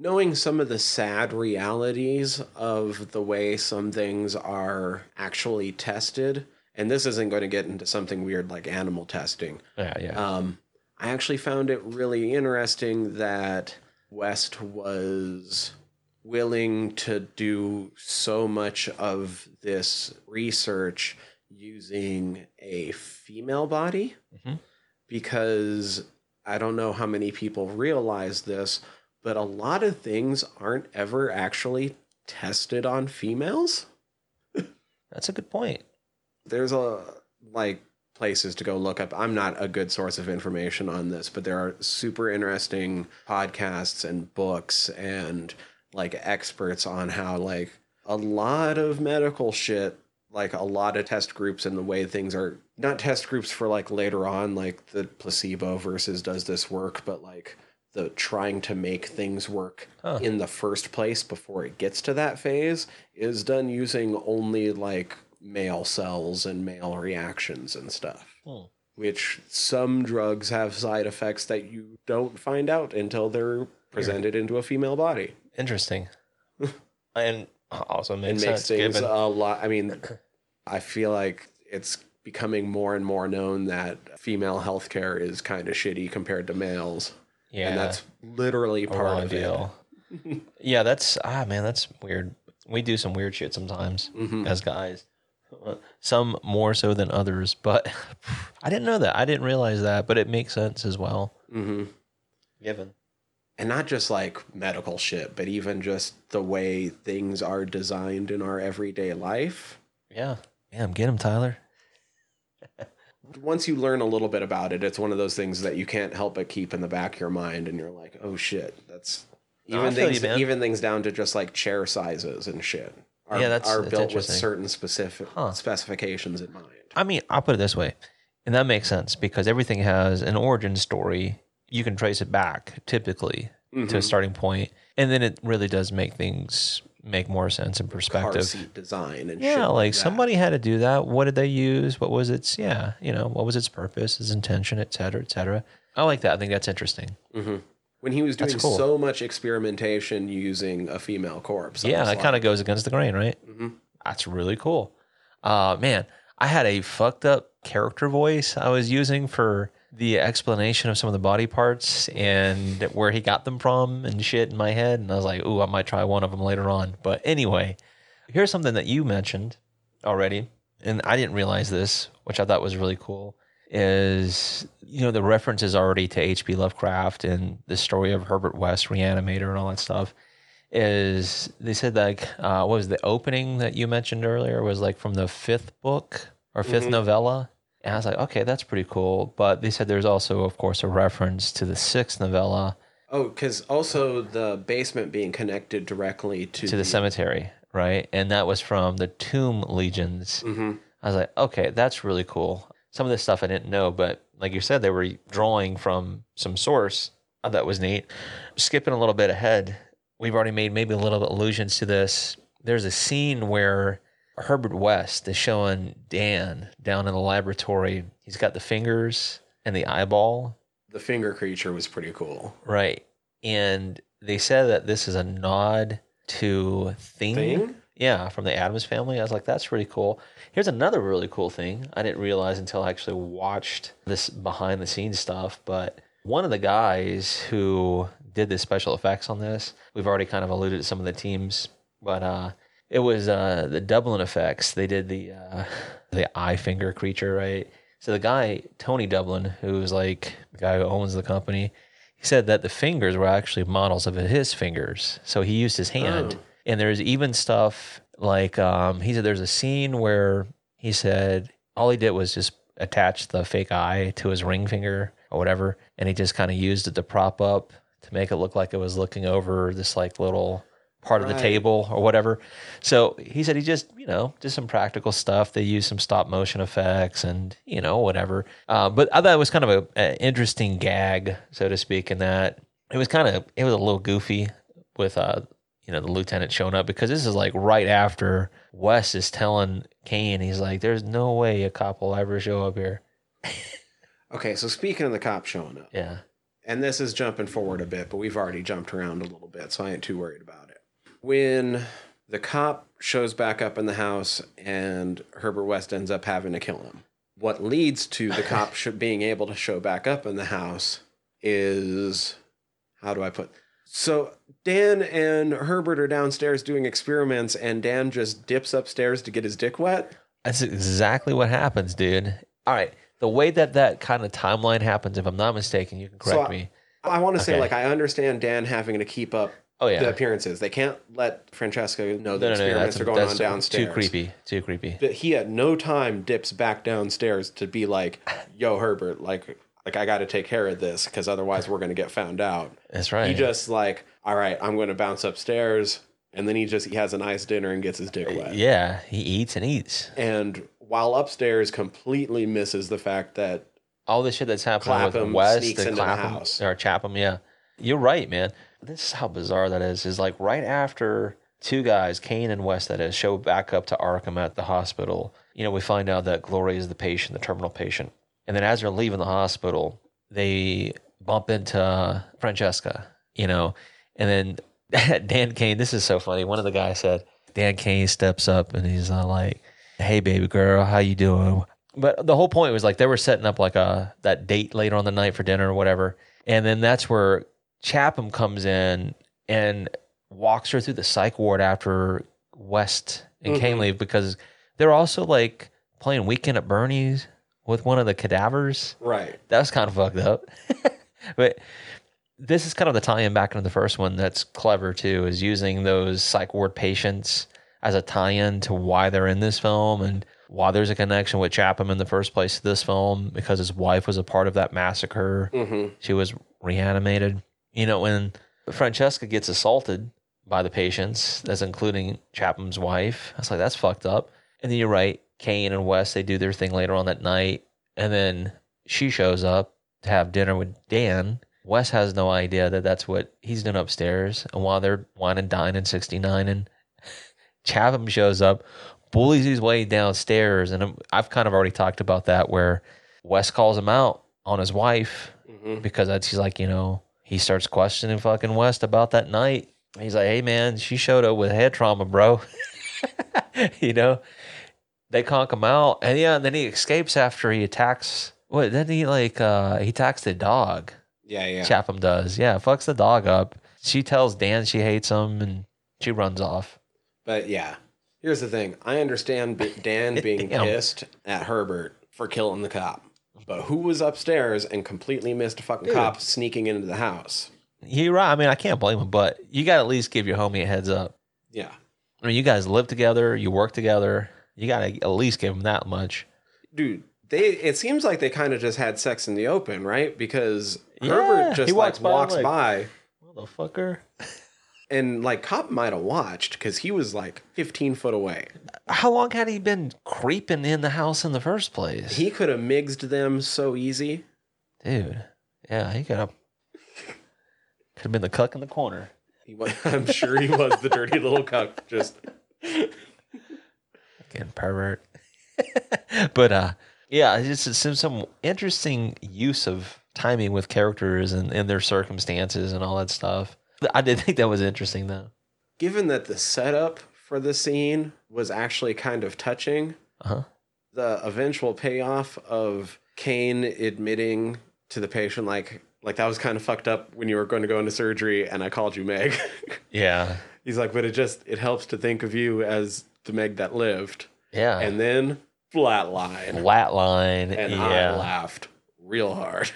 Knowing some of the sad realities of the way some things are actually tested, and this isn't going to get into something weird like animal testing. Yeah, yeah. Um, I actually found it really interesting that West was willing to do so much of this research using a female body Mhm. because I don't know how many people realize this, but a lot of things aren't ever actually tested on females That's a good point. there's a like places to go look up. I'm not a good source of information on this, but there are super interesting podcasts and books and like experts on how like a lot of medical shit, like a lot of test groups and the way things are not test groups for like later on, like the placebo versus does this work, but like the trying to make things work Huh. in the first place before it gets to that phase is done using only like male cells and male reactions and stuff. Hmm. Which some drugs have side effects that you don't find out until they're presented into a female body. Interesting. and also It makes, makes sense. things given- a lot. I mean, I feel like it's becoming more and more known that female healthcare is kind of shitty compared to males. Yeah, And that's literally a part raw of deal. yeah, that's ah man, that's weird. We do some weird shit sometimes it. Mhm. as guys. Some more so than others, but I didn't know that. I didn't realize that, but it makes sense as well. Mhm. Given. and not just like medical shit, but even just the way things are designed in our everyday life. Yeah. Damn, get him, Tyler. Once you learn a little bit about it, it's one of those things that you can't help but keep in the back of your mind, and you're like, "Oh shit, that's." Even things, you, even things down to just like chair sizes and shit, are, Yeah, that's- are that's built with certain specific Huh. specifications in mind. I mean, I'll put it this way, and that makes sense because everything has an origin story. You can trace it back typically to a Mhm. starting point, and then it really does make things make more sense in perspective. Car seat design and Yeah, like that. somebody had to do that. What did they use? What was its yeah, you know, what was its purpose, its intention, et cetera, et cetera. I like that. I think that's interesting. Mhm. when he was doing cool. so much experimentation using a female corpse. Yeah, that like, kind of goes against the grain, right? Mhm. That's really cool. Uh man, I had a fucked up character voice I was using for the explanation of some of the body parts and where he got them from and shit in my head. And I was like, ooh, I might try one of them later on. But anyway, here's something that you mentioned already, and I didn't realize this, which I thought was really cool. Is you know the references already to H.P. Lovecraft and the story of Herbert West, Reanimator, and all that stuff. Is they said like uh, what was the opening that you mentioned earlier was like from the fifth book or 5th Mhm. novella, And I was like, okay, that's pretty cool. But they said there's also, of course, a reference to the sixth novella Oh, because also the basement being connected directly to, to the cemetery, right? And that was from the Tomb Legions. Mhm. I was like, okay, that's really cool. Some of this stuff I didn't know, but like you said, they were drawing from some source. I thought was neat. Skipping a little bit ahead, we've already made maybe a little bit allusions to this. There's a scene where Herbert West is showing Dan down in the laboratory. He's got the fingers and the eyeball, The finger creature was pretty cool. right? And they said that this is a nod to Thing. Thing? Yeah, from the Addams family. I was like, that's really cool. Here's another really cool thing I didn't realize until I actually watched this behind the scenes stuff. But one of the guys who did the special effects on this, we've already kind of alluded to some of the teams, but uh, it was uh, the Doublin effects. They did the uh, the eye finger creature, right? So the guy Tony Doublin, who's like the guy who owns the company, he said that the fingers were actually models of his fingers. So he used his hand. Oh. And there's even stuff like um, he said there's a scene where he said all he did was just attach the fake eye to his ring finger or whatever, and he just kind of used it to prop up to make it look like it was looking over this like little part of the table or whatever. So he said he just, you know, did some practical stuff. They used some stop motion effects and, you know, whatever. Uh, but I thought it was kind of a, a interesting gag, so to speak, in that it was kind of, it was a little goofy with, uh, you know, the lieutenant showing up because this is like right after Wes is telling Cain, he's like, there's no way a cop will ever show up here. Okay, so speaking of the cop showing up, Yeah. and this is jumping forward a bit, but we've already jumped around a little bit, so I ain't too worried about it. When the cop shows back up in the house and Herbert West ends up having to kill him, what leads to the cop being able to show back up in the house is how do I put so Dan and Herbert are downstairs doing experiments, and Dan just dips upstairs to get his dick wet. That's exactly what happens, dude. All right. The way that that kind of timeline happens, if I'm not mistaken, you can correct So, me. I want to say, like, I understand Dan having to keep up Oh, yeah. the appearances. They can't let Francesca know the no, no, no. experiments That's, are going on downstairs. too creepy. Too creepy. But he at no time dips back downstairs to be like, "Yo, Herbert, like, like I got to take care of this because otherwise we're gonna get found out." That's right. He just like, "All right, I'm gonna bounce upstairs," and then he just he has a nice dinner and gets his dick wet. yeah, he eats and eats. And while upstairs, completely misses the fact that All the shit that's happening Clapham with West sneaks and into the house. or Chapham, yeah. You're right, man. This is how bizarre that is. Is like right after two guys, Cain and West, that is, show back up to Arkham at the hospital. You know, we find out that Gloria is the patient, the terminal patient, and then as they're leaving the hospital, they bump into Francesca. You know, and then Dan Cain. This is so funny. One of the guys said, Dan Cain steps up and he's uh, like, "Hey, baby girl, how you doing?" But the whole point was like they were setting up like a that date later on the night for dinner or whatever, and then that's where Chapham comes in and walks her through the psych ward after West and Cain Mhm. leave because they're also like playing Weekend at Bernie's with one of the cadavers. right, That was kind of fucked up. but this is kind of the tie-in back into the first one that's clever too, is using those psych ward patients as a tie-in to why they're in this film and why there's a connection with Chapham in the first place to this film because his wife was a part of that massacre. hmm She was reanimated. You know, when Francesca gets assaulted by the patients, that's including Chapham's wife, I was like, that's fucked up. And then you're right, Cain and Wes, they do their thing later on that night. And then she shows up to have dinner with Dan. Wes has no idea that that's what he's doing upstairs. And while they're wine and dine in 69, and Chatham shows up, bullies his way downstairs. And I'm- I've kind of already talked about that where Wes calls him out on his wife hmm because that's he's like, you know, he starts questioning fucking West about that night. He's like, hey man, she showed up with head trauma, bro. you know, they conk him out, and yeah, and then he escapes after he attacks. What? Then he like uh he attacks the dog. yeah, yeah. Chapham does, yeah, fucks the dog up. She tells Dan she hates him, and she runs off. But yeah, here's the thing. I understand Dan being pissed at Herbert for killing the cop. But who was upstairs and completely missed a fucking Dude. cop sneaking into the house? You're right. I mean, I can't blame him, but you got to at least give your homie a heads up. Yeah. I mean, you guys live together, you work together. You got to at least give him that much. Dude, they it seems like they kind of just had sex in the open, right? Because Yeah, Herbert just he like walks by, walks like- by Motherfucker. And like cop might have watched because he was like 15 foot away. How long had he been creeping in the house in the first place? He could have mixed them so easy. Dude. Yeah, he could have could have been the cuck in the corner. He was, I'm sure he was the dirty little cuck. Just Again, pervert. but uh yeah, it's just some some interesting use of timing with characters and, and their circumstances and all that stuff. I did think that was interesting though. given that the setup for the scene was actually kind of touching, Uh-huh. the eventual payoff of Cain admitting to the patient like like that was kind of fucked up when you were going to go into surgery and I called you Meg. Yeah. He's like, but it just it helps to think of you as the Meg that lived. Yeah. And then flatline. Flatline. And yeah. I laughed real hard.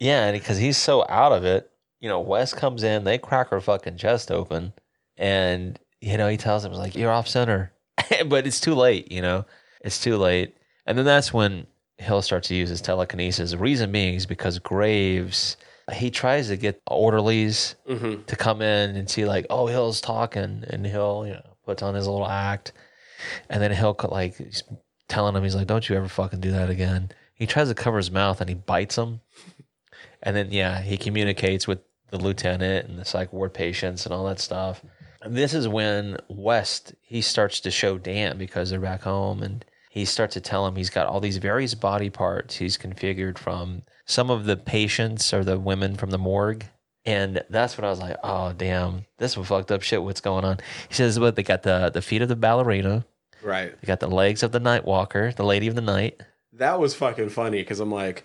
Yeah, and because he's so out of it, you know, Wes comes in, they crack her fucking chest open, and you know, he tells him, like, you're off center," but it's too late. You know, it's too late, and then that's when Hill starts to use his telekinesis. The reason being is because Graves. He tries to get orderlies hmm to come in and see, like, oh, Hill's talking, and Hill, you know, puts on his little act, and then Hill, like, he's telling him, he's like, don't you ever fucking do that again. He tries to cover his mouth and he bites him. And then, yeah, he communicates with the lieutenant and the psych ward patients and all that stuff. And this is when West, he starts to show Dan because they're back home and he starts to tell him he's got all these various body parts he's configured from some of the patients or the women from the morgue. And that's when I was like, oh, damn, this is fucked up shit. What's going on? He says, what, they got the, the feet of the ballerina. Right. They got the legs of the night walker, the lady of the night. That was fucking funny because I'm like,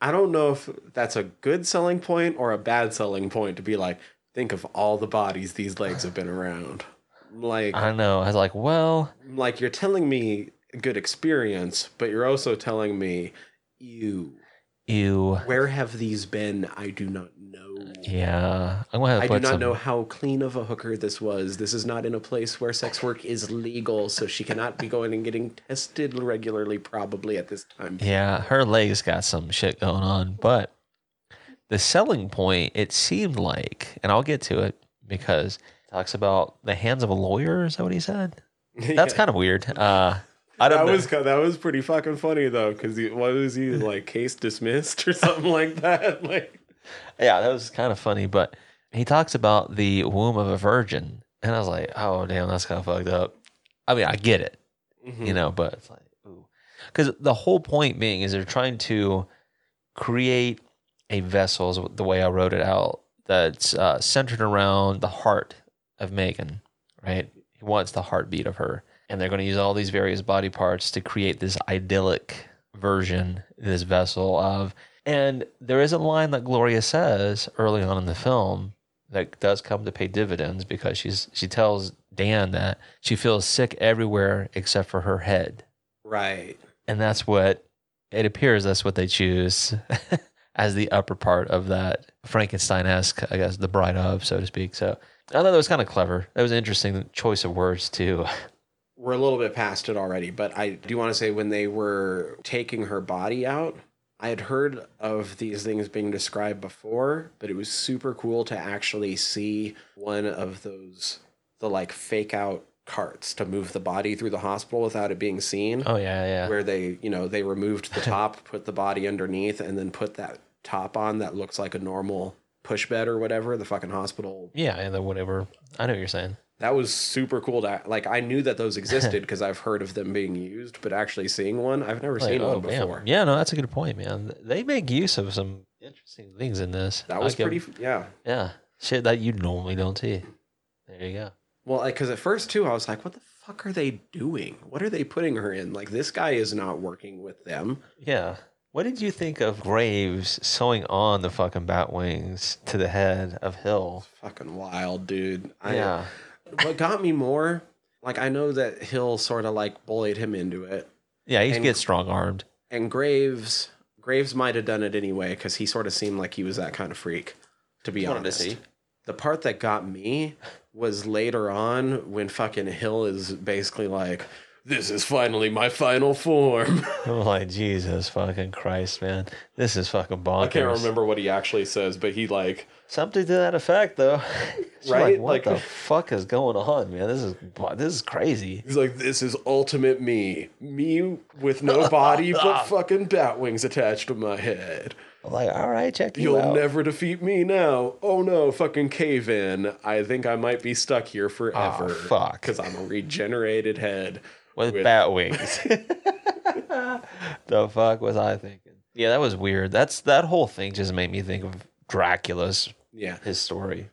I don't know if that's a good selling point or a bad selling point to be like, think of all the bodies these legs have been around. Like, I know. I was like, well, like you're telling me a good experience, but you're also telling me, you, ew. where have these been? I do not know. Yeah. I'm going to I do not some. know how clean of a hooker this was. This is not in a place where sex work is legal, so she cannot be going and getting tested regularly, probably at this time. Yeah, her legs got some shit going on, but the selling point, it seemed like, and I'll get to it because it talks about the hands of a lawyer. Is that what he said? That's kind of weird. Uh, I don't that know. was that was pretty fucking funny though, because what was he like case dismissed or something like that? Like, yeah, that was kind of funny, but he talks about the womb of a virgin, and I was like, oh damn, that's kind of fucked up. I mean, I get it, mhm. you know, but it's like, ooh, because the whole point being is they're trying to create a vessel, is the way I wrote it out, that's uh, centered around the heart of Megan, right? He wants the heartbeat of her, and they're going to use all these various body parts to create this idyllic version, this vessel of. And there is a line that Gloria says early on in the film that does come to pay dividends because she's she tells Dan that she feels sick everywhere except for her head. right. And that's what it appears that's what they choose as the upper part of that Frankenstein esque, I guess, the bride of, so to speak. So I thought that was kind of clever. That was an interesting choice of words too. We're a little bit past it already, but I do want to say when they were taking her body out, I had heard of these things being described before, but it was super cool to actually see one of those the like fake out carts to move the body through the hospital without it being seen. Oh yeah, yeah. where they you know they removed the top put the body underneath and then put that top on that looks like a normal push bed or whatever the fucking hospital yeah, and then whatever. I know what you're saying. That was super cool to like i knew that those existed because i've heard of them being used but actually seeing one i've never Like, seen oh, one before Yeah, no, that's a good point, man. They make use of some interesting things in this. that was give- um, pretty yeah Yeah, shit that you normally don't see. There you go. well like because at first too i was like what the fuck are they doing what are they putting her in like this guy is not working with them Yeah. What did you think of Graves sewing on the fucking bat wings to the head of Hill? fucking wild dude I, yeah. What got me more like i know that hill sort of like bullied him into it Yeah, he And- gets strong armed. and Graves Graves might have done it anyway because he sort of seemed like he was that kind of freak. To be Wanted to honest, see. the part that got me was later on when fucking Hill is basically like, this is finally my final form. I'm like, Jesus fucking Christ, man. This is fucking bonkers. I can't remember what he actually says, but he like Something to that effect, though. Right? Like, what Like- the uh, fuck is going on, man? This is this is crazy. he's like, this is ultimate me, me with no body but ah. fucking bat wings attached to my head. I'm like, all right, check you You'll out. never defeat me now. Oh no, fucking cave in. I think I might be stuck here ah, forever. Oh, fuck. Because I'm a regenerated head. with, with- bat wings. the fuck was I thinking? Yeah, that was weird. That's that whole thing just made me think of Dracula's Yeah. his story.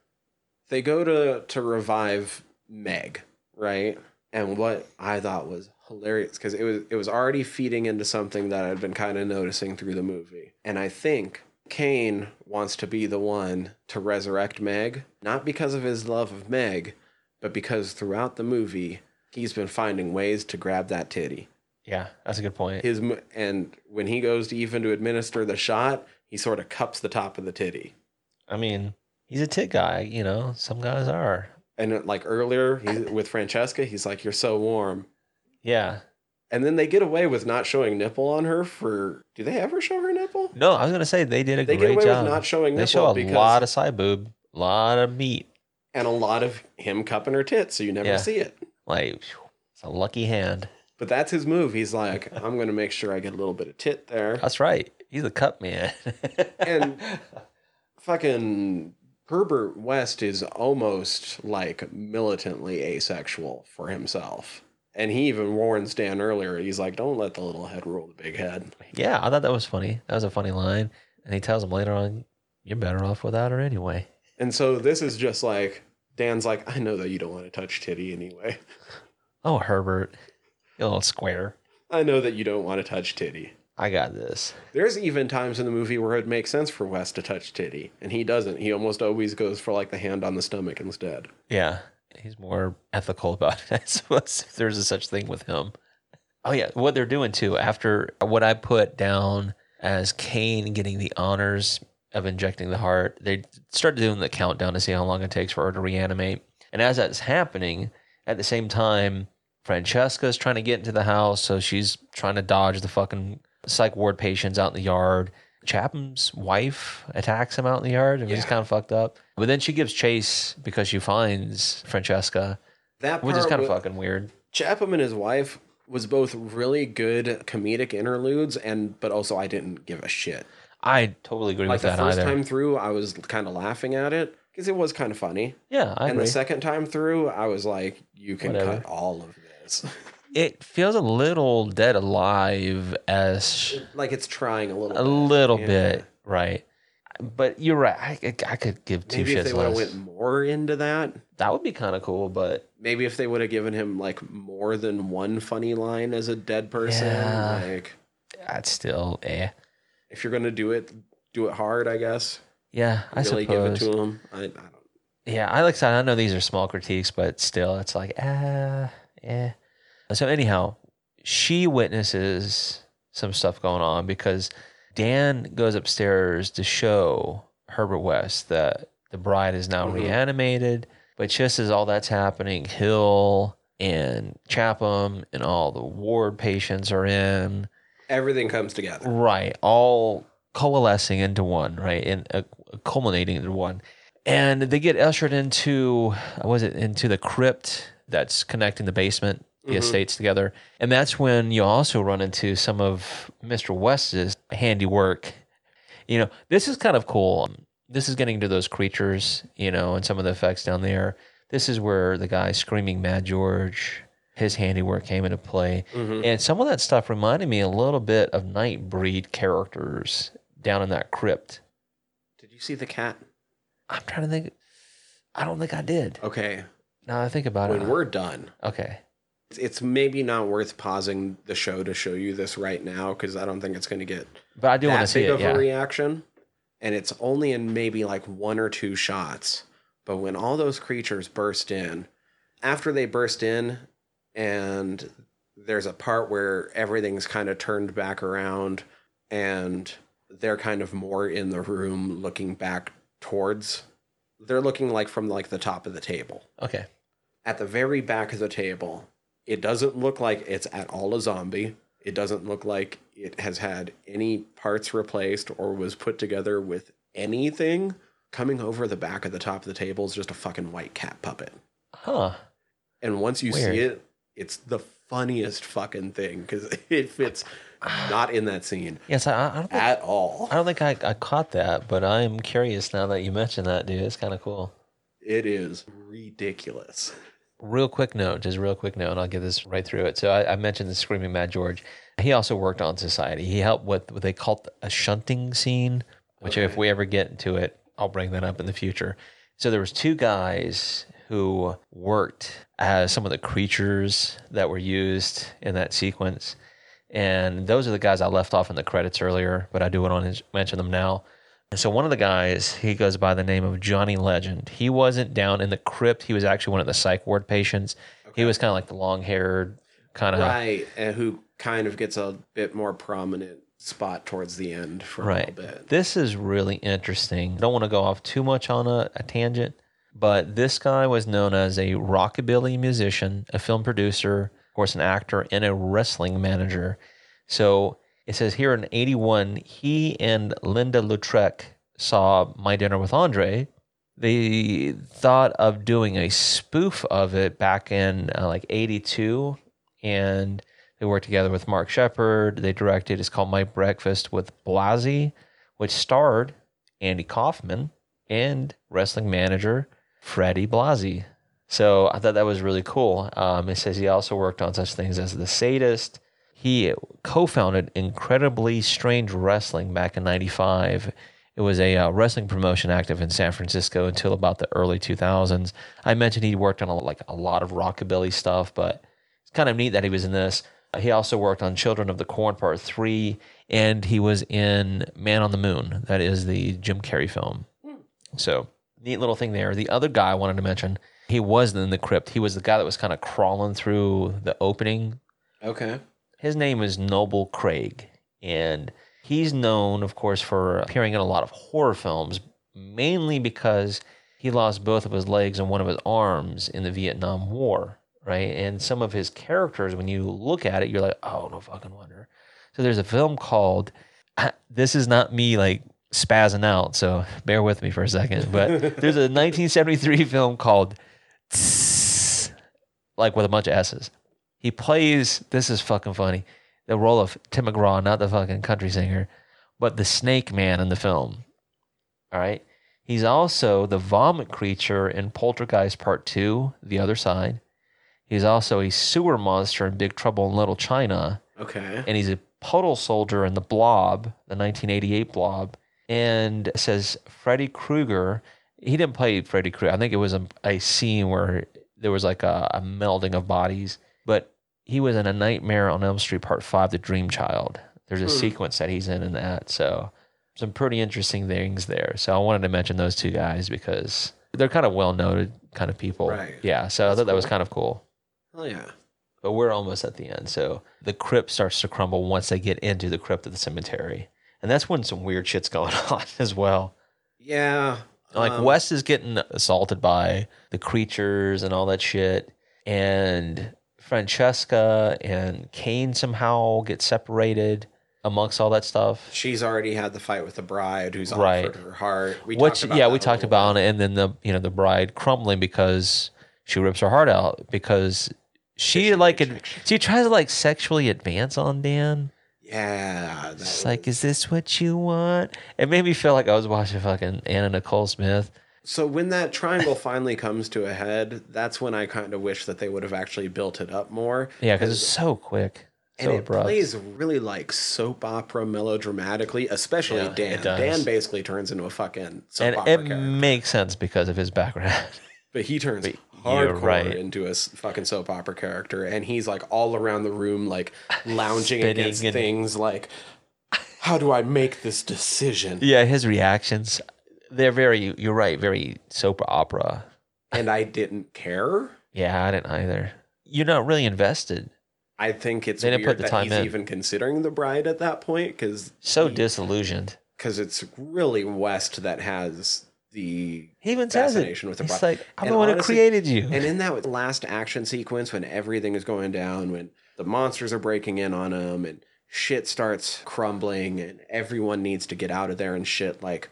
They go to to revive Meg, right? And what I thought was hilarious because it was it was already feeding into something that I'd been kind of noticing through the movie. And I think Cain wants to be the one to resurrect Meg, not because of his love of Meg, but because throughout the movie he's been finding ways to grab that titty. Yeah, that's a good point. his and when he goes to even to administer the shot, he sort of cups the top of the titty. I mean, he's a tit guy, you know. Some guys are. And uh, like earlier, he with Francesca, he's like, "You're so warm." Yeah. And then they get away with not showing nipple on her for. Do they ever show her nipple? No, I was gonna say they did a They get great away job. with not showing they nipple show a because lot of side boob, a lot of meat. and a lot of him cupping her tits, so you never Yeah. see it. Like it's a lucky hand. But that's his move. He's like, "I'm going to make sure I get a little bit of tit there." That's right. He's a cup man. And fucking Herbert West is almost like militantly asexual for himself. And he even warns Dan earlier. He's like, "Don't let the little head rule the big head." yeah, I thought that was funny. That was a funny line. And he tells him later on, "You're better off without her anyway." And so this is just like Dan's like, "I know that you don't want to touch Titty anyway. Oh, Herbert, you little square. I know that you don't want to touch Titty." I got this. There's even times in the movie where it makes sense for West to touch Titty, and he doesn't. He almost always goes for like the hand on the stomach instead. Yeah, he's more ethical about it. I suppose if there's a such thing with him. Oh yeah, what they're doing too. After what I put down as Cain getting the honors of injecting the heart, they started doing the countdown to see how long it takes for her to reanimate. And as that's happening, at the same time, Francesca's trying to get into the house, so she's trying to dodge the fucking psych ward patients out in the yard. Chapman's wife attacks him out in the yard, and he's kind of fucked up. But then she gives chase because she finds Francesca, That which is kind of fucking weird. Chapman and his wife was both really good comedic interludes, and but also I didn't give a shit. I totally agree Like with the that first either. time through, I was kind of laughing at it because it was kind of funny, yeah, I and agree. the second time through, I was like, "You can Whatever. cut all of this." it feels a little dead alive as like it's trying a little, a bit. little Yeah. bit, right? But you're right. I, I could give two Maybe if shits they would have went more into that, That would be kind of cool, but maybe if they would have given him like more than one funny line as a dead person, Yeah. like that's still eh. if you're gonna do it, do it hard, I guess. Yeah, I really suppose. give it to him. I, I don't. Yeah, I like I know these are small critiques, but still, it's like ah, eh. So anyhow, she witnesses some stuff going on because Dan goes upstairs to show Herbert West that the bride is now Mhm. reanimated. But just as all that's happening, Hill and Chapham and all the ward patients are in. Everything comes together. Right, all coalescing into one, right, and uh, culminating into one. And they get ushered into, was it into the crypt that's connecting the basement, the Mhm. estates together, and that's when you also run into some of Mr. West's handiwork. You know, this is kind of cool. This is getting to those creatures, you know, and some of the effects down there. This is where the guy screaming Mad George, his handiwork came into play. Mhm. And some of that stuff reminded me a little bit of Nightbreed characters down in that crypt. Did you see the cat? I'm trying to think. I don't think I did. Okay. Now I think about When it. we're done, okay. It's- maybe not worth pausing the show to show you this right now because I don't think it's going to get But I do want to see it. of Yeah. a reaction. And it's only in maybe like one or two shots. But when all those creatures burst in, after they burst in, and there's a part where everything's kind of turned back around, and they're kind of more in the room looking back towards. They're looking like from like the top of the table. Okay. At the very back of the table It doesn't look like it's at all a zombie. It doesn't look like it has had any parts replaced or was put together with anything. Coming over the back of the top of the table is just a fucking white cat puppet. Huh. And once you Weird. see it, it's the funniest fucking thing because it fits not in that scene Yes, I, I don't think, at all. I don't think I, I caught that, but I'm curious now that you mentioned that, dude. It's kind of cool. It is ridiculous. Real quick note, just real quick note, and I'll get this right through it. So I, I mentioned the Screaming Mad George. He also worked on Society. He helped with what they called a shunting scene, which if we ever get into it, I'll bring that up in the future. So there was two guys who worked as some of the creatures that were used in that sequence. And those are the guys I left off in the credits earlier, but I do want to mention them now. And so one of the guys, he goes by the name of Johnny Legend. He wasn't down in the crypt. He was actually one of the psych ward patients. He was kind of like the long haired kind of Right. And who kind of gets a bit more prominent spot towards the end for right. a little bit. This is really interesting. I don't want to go off too much on a, a tangent, but this guy was known as a rockabilly musician, a film producer, of course, an actor, and a wrestling manager. So it says here in 81, he and Linda Lautrec saw My Dinner with Andre. They thought of doing a spoof of it back in uh, like 82. And they worked together with Mark Shepard. They directed, it's called My Breakfast with Blassie, which starred Andy Kaufman and wrestling manager Freddie Blassie. So I thought that was really cool. Um, it says he also worked on such things as The Sadist. He co founded Incredibly Strange Wrestling back in 95. It was a uh, wrestling promotion active in San Francisco until about the early 2000s. I mentioned he worked on a, like a lot of rockabilly stuff, but it's kind of neat that he was in this. He also worked on Children of the Corn Part 3, and he was in Man on the Moon. That is the Jim Carrey film. So, neat little thing there. The other guy I wanted to mention, he was in the crypt. He was the guy that was kind of crawling through the opening. Okay. His name is Noble Craig, and he's known, of course, for appearing in a lot of horror films, mainly because he lost both of his legs and one of his arms in the Vietnam War, right? And some of his characters, when you look at it, you're like, oh, no fucking wonder. So there's a film called, this is not me like spazzing out, so bear with me for a second, but there's a 1973 film called Tss, like with a bunch of S's. He plays, this is fucking funny, the role of Tim McGraw, not the fucking country singer, but the snake man in the film. All right. He's also the vomit creature in Poltergeist Part 2, The Other Side. He's also a sewer monster in Big Trouble in Little China. Okay. And he's a puddle soldier in The Blob, the 1988 Blob. And says Freddy Krueger. He didn't play Freddy Krueger. I think it was a, a scene where there was like a, a melding of bodies. But he was in A Nightmare on Elm Street Part 5, The Dream Child. There's a Hmm. sequence that he's in in that. So some pretty interesting things there. So I wanted to mention those two guys because they're kind of well noted kind of people. Right. Yeah. So I That's thought that was kind of cool. Oh yeah. But we're almost at the end. So the crypt starts to crumble once they get into the crypt of the cemetery. And that's when some weird shit's going on as well. Yeah. Like um, Wes is getting assaulted by the creatures and all that shit. And Francesca and Cain somehow get separated amongst all that stuff. She's already had the fight with the bride who's Right. offered her heart. We Which yeah, we talked about it, and then the you know the bride crumbling because she rips her heart out because she like ad- she tries to like sexually advance on Dan. Yeah. It's like, is this what you want? It made me feel like I was watching fucking Anna Nicole Smith. So when that triangle finally comes to a head, that's when I kind of wish that they would have actually built it up more. Yeah, because it's so quick, and it abrupt. plays really like soap opera melodramatically, especially Yeah, Dan. Dan basically turns into a fucking soap and opera it character. makes sense because of his background. But he turns But hardcore right. into a fucking soap opera character, and he's like all around the room, like lounging against and- things. Like, how do I make this decision? yeah, his reactions, they're very, you're right, very soap opera. And I didn't care. Yeah, I didn't either. You're not really invested. I think it's They didn't weird put the that time he's in. even considering the bride at that point because So disillusioned. because it's really West that has the He even fascination with the Bride. like, I'm And the one who created you. And in that last action sequence, when everything is going down, when the monsters are breaking in on him, and shit starts crumbling, and everyone needs to get out of there and shit, like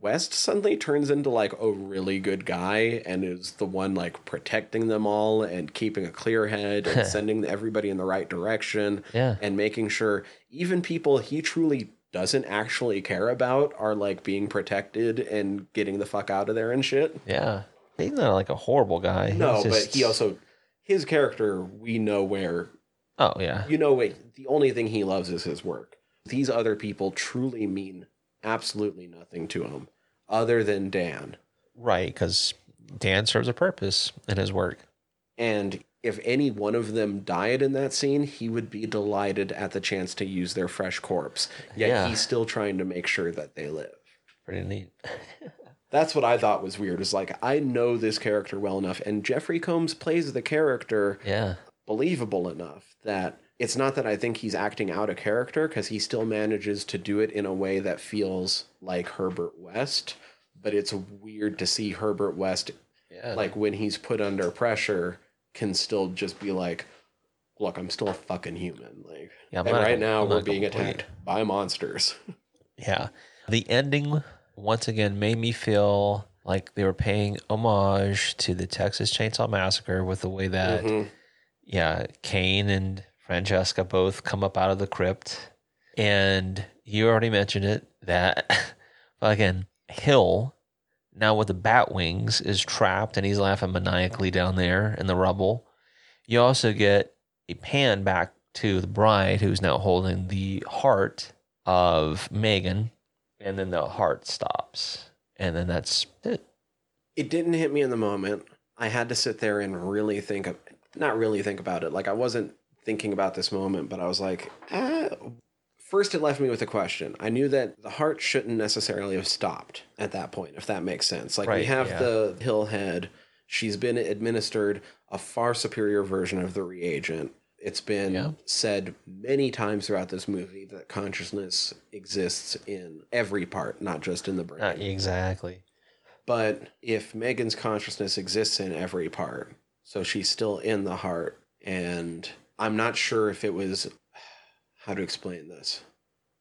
West suddenly turns into like a really good guy and is the one like protecting them all and keeping a clear head and sending everybody in the right direction yeah. and making sure even people he truly doesn't actually care about are like being protected and getting the fuck out of there and shit. Yeah. He's not like a horrible guy. No, but he also his character we know where Oh yeah. you know wait the only thing he loves is his work. These other people truly mean absolutely nothing to him other than Dan. Right, because Dan serves a purpose in his work. And if any one of them died in that scene, he would be delighted at the chance to use their fresh corpse. Yet Yeah. he's still trying to make sure that they live. Pretty neat. That's what I thought was weird. Is like I know this character well enough, and Jeffrey Combs plays the character Yeah. believable enough that it's not that I think he's acting out a character because he still manages to do it in a way that feels like Herbert West. But it's weird to see Herbert West Yeah. like when he's put under pressure can still just be like, "Look, I'm still a fucking human." Like, Yeah, and not right now I'm we're being attacked by monsters. Yeah. The ending, once again, made me feel like they were paying homage to the Texas Chainsaw Massacre with the way that, Mhm. yeah, Cain and Francesca both come up out of the crypt. And you already mentioned it that, again, Hill, now with the bat wings, is trapped and he's laughing maniacally down there in the rubble. You also get a pan back to the bride who's now holding the heart of Megan, and then the heart stops, and then that's it. It didn't hit me in the moment. I had to sit there and really think of, not really think about it. Like I wasn't thinking about this moment, but I was like, ah. First, it left me with a question. I knew that the heart shouldn't necessarily have stopped at that point, if that makes sense. Like we have yeah. the hill head. She's been administered a far superior version of the reagent. It's been Yeah. said many times throughout this movie that consciousness exists in every part, not just in the brain. Not exactly. But if Megan's consciousness exists in every part, so she's still in the heart, and I'm not sure if it was how to explain this.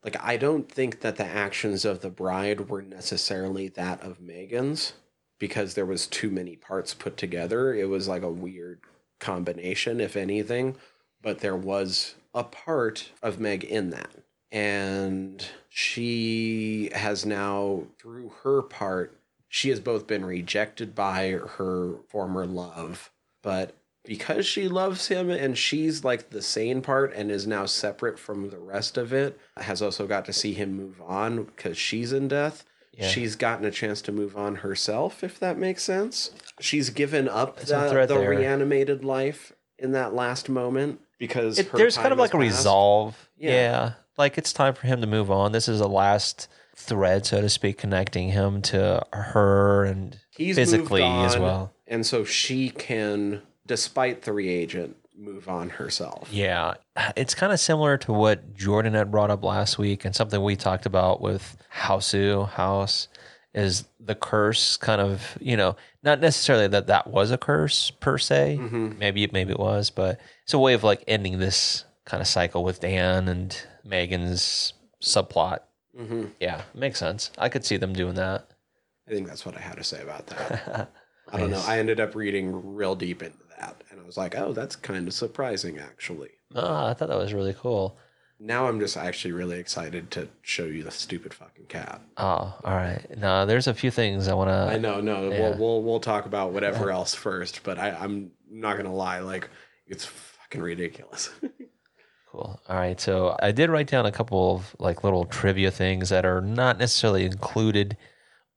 Like, I don't think that the actions of the bride were necessarily that of Megan's because there was too many parts put together. It was like a weird combination, if anything, but there was a part of Meg in that. And she has now, through her part, she has both been rejected by her former love, but because she loves him and she's like the sane part and is now separate from the rest of it, has also got to see him move on because she's in death. Yeah. She's gotten a chance to move on herself, if that makes sense. She's given up the, reanimated life in that last moment because It, her there's kind of like a passed. resolve. Yeah. Yeah. Like it's time for him to move on. This is the last thread, so to speak, connecting him to her and He's physically as well. and so she can, despite the reagent, move on herself. Yeah, it's kind of similar to what Jordan had brought up last week, and something we talked about with Hausu House is the curse. Kind of, you know, not necessarily that that was a curse per se. Mhm. Maybe maybe it was, but it's a way of like ending this kind of cycle with Dan and Megan's subplot. hmm Yeah, makes sense. I could see them doing that. I think that's what I had to say about that. I don't know. I ended up reading real deep into that, and I was like, "Oh, that's kind of surprising, actually." Oh, I thought that was really cool. Now I'm just actually really excited to show you the stupid fucking cat. Oh, all right. No, there's a few things I want to. I know, no, yeah. we'll, we'll we'll talk about whatever else first, but I, I'm not gonna lie, like it's fucking ridiculous. Cool. All right. So I did write down a couple of like little trivia things that are not necessarily included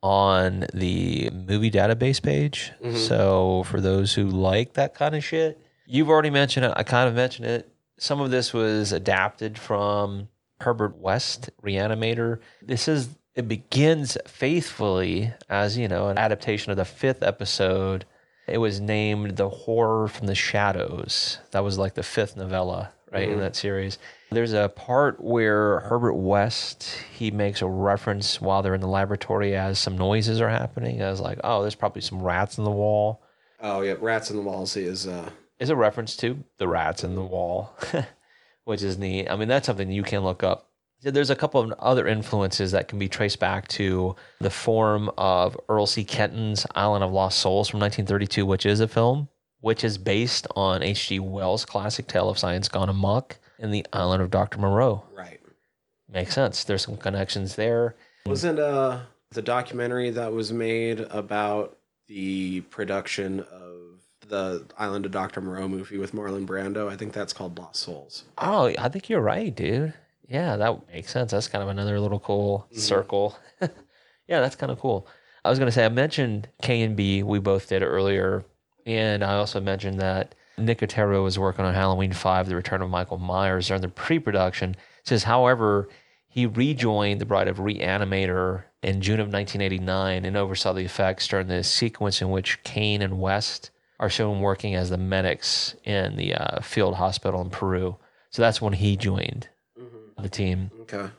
on the movie database page. Mhm. So for those who like that kind of shit, you've already mentioned it. I kind of mentioned it. Some of this was adapted from Herbert West Reanimator. This is it begins faithfully as, you know, an adaptation of the fifth episode. It was named The Horror from the Shadows. That was like the fifth novella right in that series. There's a part where Herbert West he makes a reference while they're in the laboratory as some noises are happening. I was like, oh, there's probably some rats in the wall. Oh yeah, Rats in the Walls is uh Is a reference to the rats in the wall, which is neat. I mean, that's something you can look up. There's a couple of other influences that can be traced back to the form of Earl C. Kenton's Island of Lost Souls from 1932, which is a film, which is based on H.G. Wells' classic tale of science gone amok in the Island of Dr. Moreau. right. Makes sense. There's some connections there. Wasn't uh the documentary that was made about the production of the Island of Dr. Moreau movie with Marlon Brando? I think that's called Lost Souls. Oh, I think you're right, dude. Yeah, that makes sense. That's kind of another little cool circle. yeah, that's kind of cool. I was going to say, I mentioned K and B. We both did earlier. And I also mentioned that Nicotero was working on Halloween 5, The Return of Michael Myers during the pre production. Says, however, he rejoined the Bride of Reanimator in June of 1989 and oversaw the effects during the sequence in which Cain and West are shown working as the medics in the uh, field hospital in Peru. So that's when he joined the team. Okay.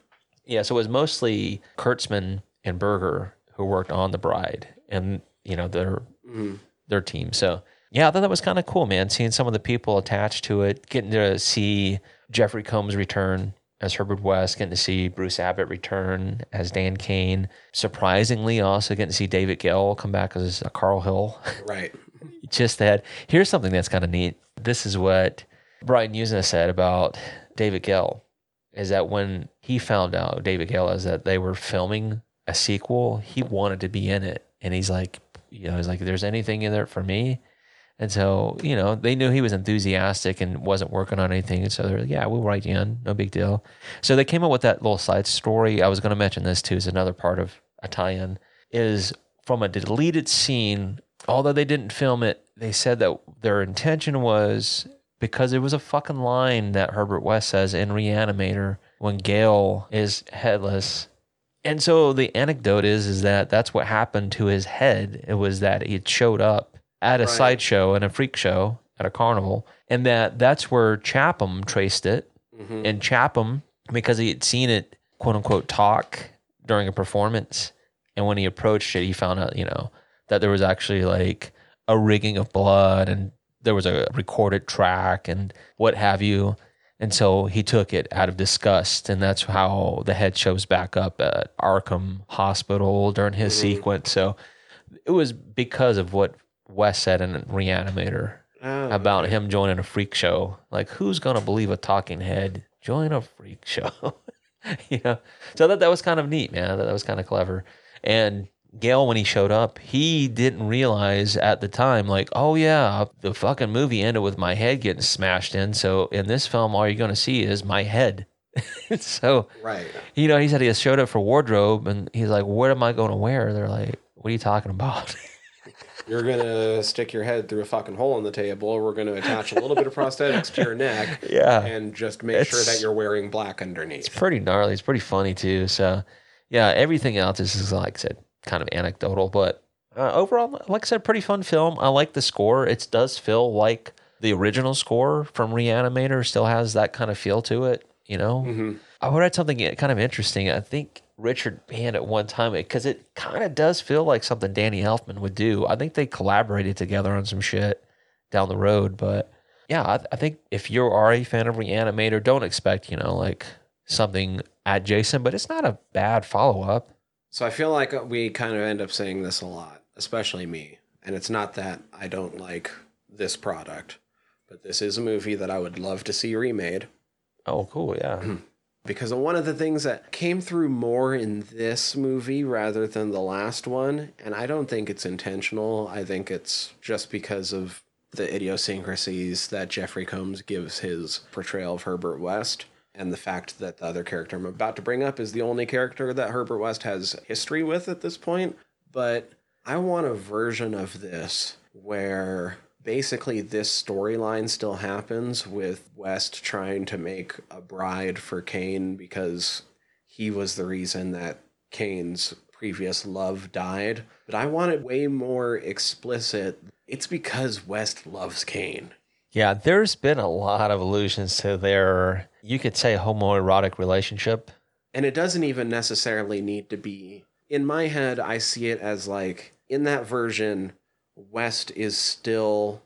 Yeah, so it was mostly Kurtzman and Berger who worked on the Bride and you know their their team. So yeah, I thought that was kind of cool, man. Seeing some of the people attached to it, getting to see Jeffrey Combs return as Herbert West, getting to see Bruce Abbott return as Dan Cain. Surprisingly, also getting to see David Gale come back as Carl Hill. Right. just that here's something that's kind of neat. This is what Brian Yuzna said about David Gale is that when he found out David Gale is that they were filming a sequel, he wanted to be in it. And he's like, you know, he's like, there's anything in there for me. And so, you know, they knew he was enthusiastic and wasn't working on anything. And so they're like, yeah, we'll write you in. No big deal. So they came up with that little side story. I was going to mention this too, is another part of in, is from a deleted scene. Although they didn't film it, they said that their intention was because it was a fucking line that Herbert West says in Reanimator when Gale is headless. And so the anecdote is is that that's what happened to his head. It was that he showed up at a Right. sideshow and a freak show at a carnival, and that that's where Chapham traced it. Mhm. And Chapham, because he had seen it quote unquote talk during a performance, and when he approached it, he found out you know that there was actually like a rigging of blood and there was a recorded track and what have you. And so he took it out of disgust. And that's how the head shows back up at Arkham Hospital during his mm-hmm. sequence. So it was because of what Wes said in Reanimator Oh, about him joining a freak show. Like, who's going to believe a talking head join a freak show? you know? So that, that was kind of neat, man. That, that was kind of clever. And Gale, when he showed up, he didn't realize at the time, like, oh yeah, the fucking movie ended with my head getting smashed in. So in this film, all you're going to see is my head. so, Right. you know, he said he showed up for wardrobe and he's like, what am I going to wear? They're like, what are you talking about? You're gonna stick your head through a fucking hole in the table. We're gonna attach a little bit of prosthetics to your neck. Yeah. And just make sure that you're wearing black underneath. It's pretty gnarly. It's pretty funny too. So, yeah, everything else is, is like I said, kind of anecdotal, but uh, overall, like I said, pretty fun film. I like the score. It does feel like the original score from Reanimator. Still has that kind of feel to it. You know, I read something kind of interesting. I think Richard Band at one time because it kind of does feel like something Danny Elfman would do. I think they collaborated together on some shit down the road, but yeah, I, I think if you are a fan of Reanimator, don't expect you know like something adjacent, but it's not a bad follow up. So I feel like we kind of end up saying this a lot, especially me. And it's not that I don't like this product, but this is a movie that I would love to see remade. Oh, cool, yeah, because one of the things that came through more in this movie rather than the last one, and I don't think it's intentional. I think it's just because of the idiosyncrasies that Jeffrey Combs gives his portrayal of Herbert West. And the fact that the other character I'm about to bring up is the only character that Herbert West has history with at this point. But I want a version of this where basically this storyline still happens with West trying to make a bride for Cain because he was the reason that Cain's previous love died. But I want it way more explicit. It's because West loves Cain. Yeah, there's been a lot of allusions to their, you could say, homoerotic relationship. And it doesn't even necessarily need to be. In my head, I see it as like in that version, West is still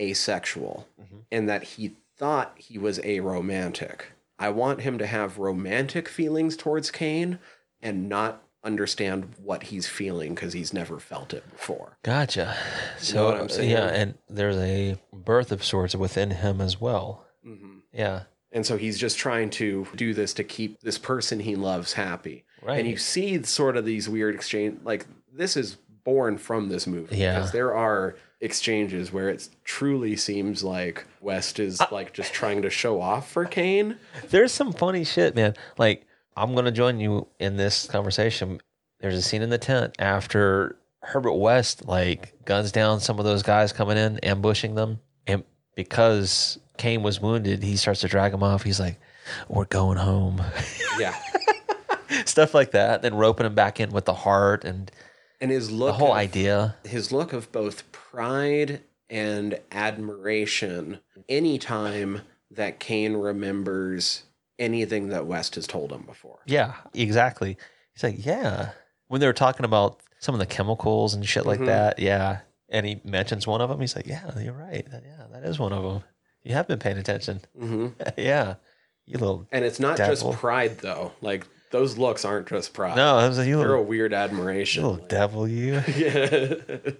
asexual Mhm. in that he thought he was aromantic. I want him to have romantic feelings towards Cain and not understand what he's feeling because he's never felt it before. Gotcha. You So, know what I'm saying? yeah, and there's a birth of sorts within him as well. Mm-hmm. Yeah, And so he's just trying to do this to keep this person he loves happy. right. And you see sort of these weird exchange like this is born from this movie. Yeah. Because there are exchanges where it truly seems like West is like just trying to show off for Cain. There's some funny shit, man. Like, I'm going to join you in this conversation. There's a scene in the tent after Herbert West, like, guns down some of those guys coming in, ambushing them. And because Cain was wounded, he starts to drag him off. He's like, We're going home. Yeah. Stuff like that. Then roping him back in with the heart and And his look the whole of- idea. his look of both pride and admiration anytime that Cain remembers anything that West has told him before. Yeah, exactly. He's like, Yeah. When they were talking about some of the chemicals and shit like Mhm. that, yeah. And he mentions one of them. He's like, Yeah, you're right. Yeah, that is one of them. You have been paying attention. hmm yeah. You little. And it's not Devil. just pride though. Like those looks aren't just pride. No, was like, you They're a little, weird you admiration. little devil, you. yeah.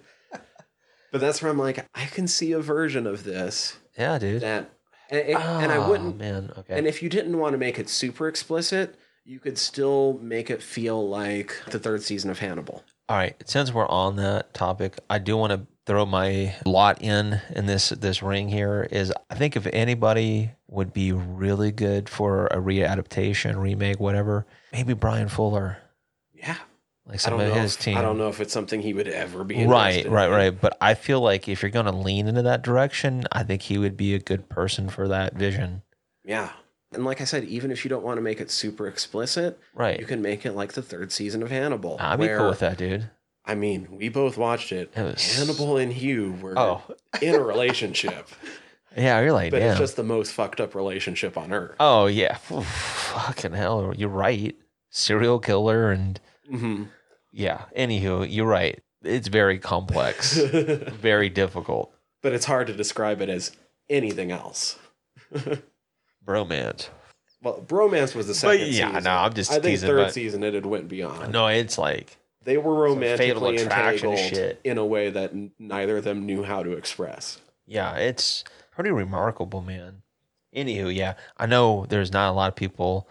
but that's where I'm like, I can see a version of this Yeah, dude. that, and, and- and I Ah, wouldn't. man. Okay. And if you didn't want to make it super explicit, you could still make it feel like the third season of Hannibal. All right. Since we're on that topic, I do want to throw my lot in in this this ring here. Is I think if anybody would be really good for a readaptation, remake, whatever, maybe Bryan Fuller, Yeah. Like I some don't of know. his if, team. I don't know if it's something he would ever be Right, interested right, in. right. But I feel like if you're going to lean into that direction, I think he would be a good person for that vision. Yeah. And like I said, even if you don't want to make it super explicit, Right. you can make it like the third season of Hannibal. I'd be cool with that, dude. I mean, we both watched it. It was- Hannibal and Hugh were Oh, in a relationship, yeah. You're like, but damn. it's just the most fucked up relationship on earth. Oh yeah, Oof, fucking hell, you're right. Serial killer and hmm yeah. Anywho, you're right. It's very complex, very difficult. but it's hard to describe it as anything else. Bromance. Well, bromance was the But second yeah, season. no, I'm just I think teasing. third But season it had went beyond. no, it's like They were romantically entangled in a way that neither of them knew how to express. yeah, it's pretty remarkable, man. Anywho, yeah, I know there's not a lot of people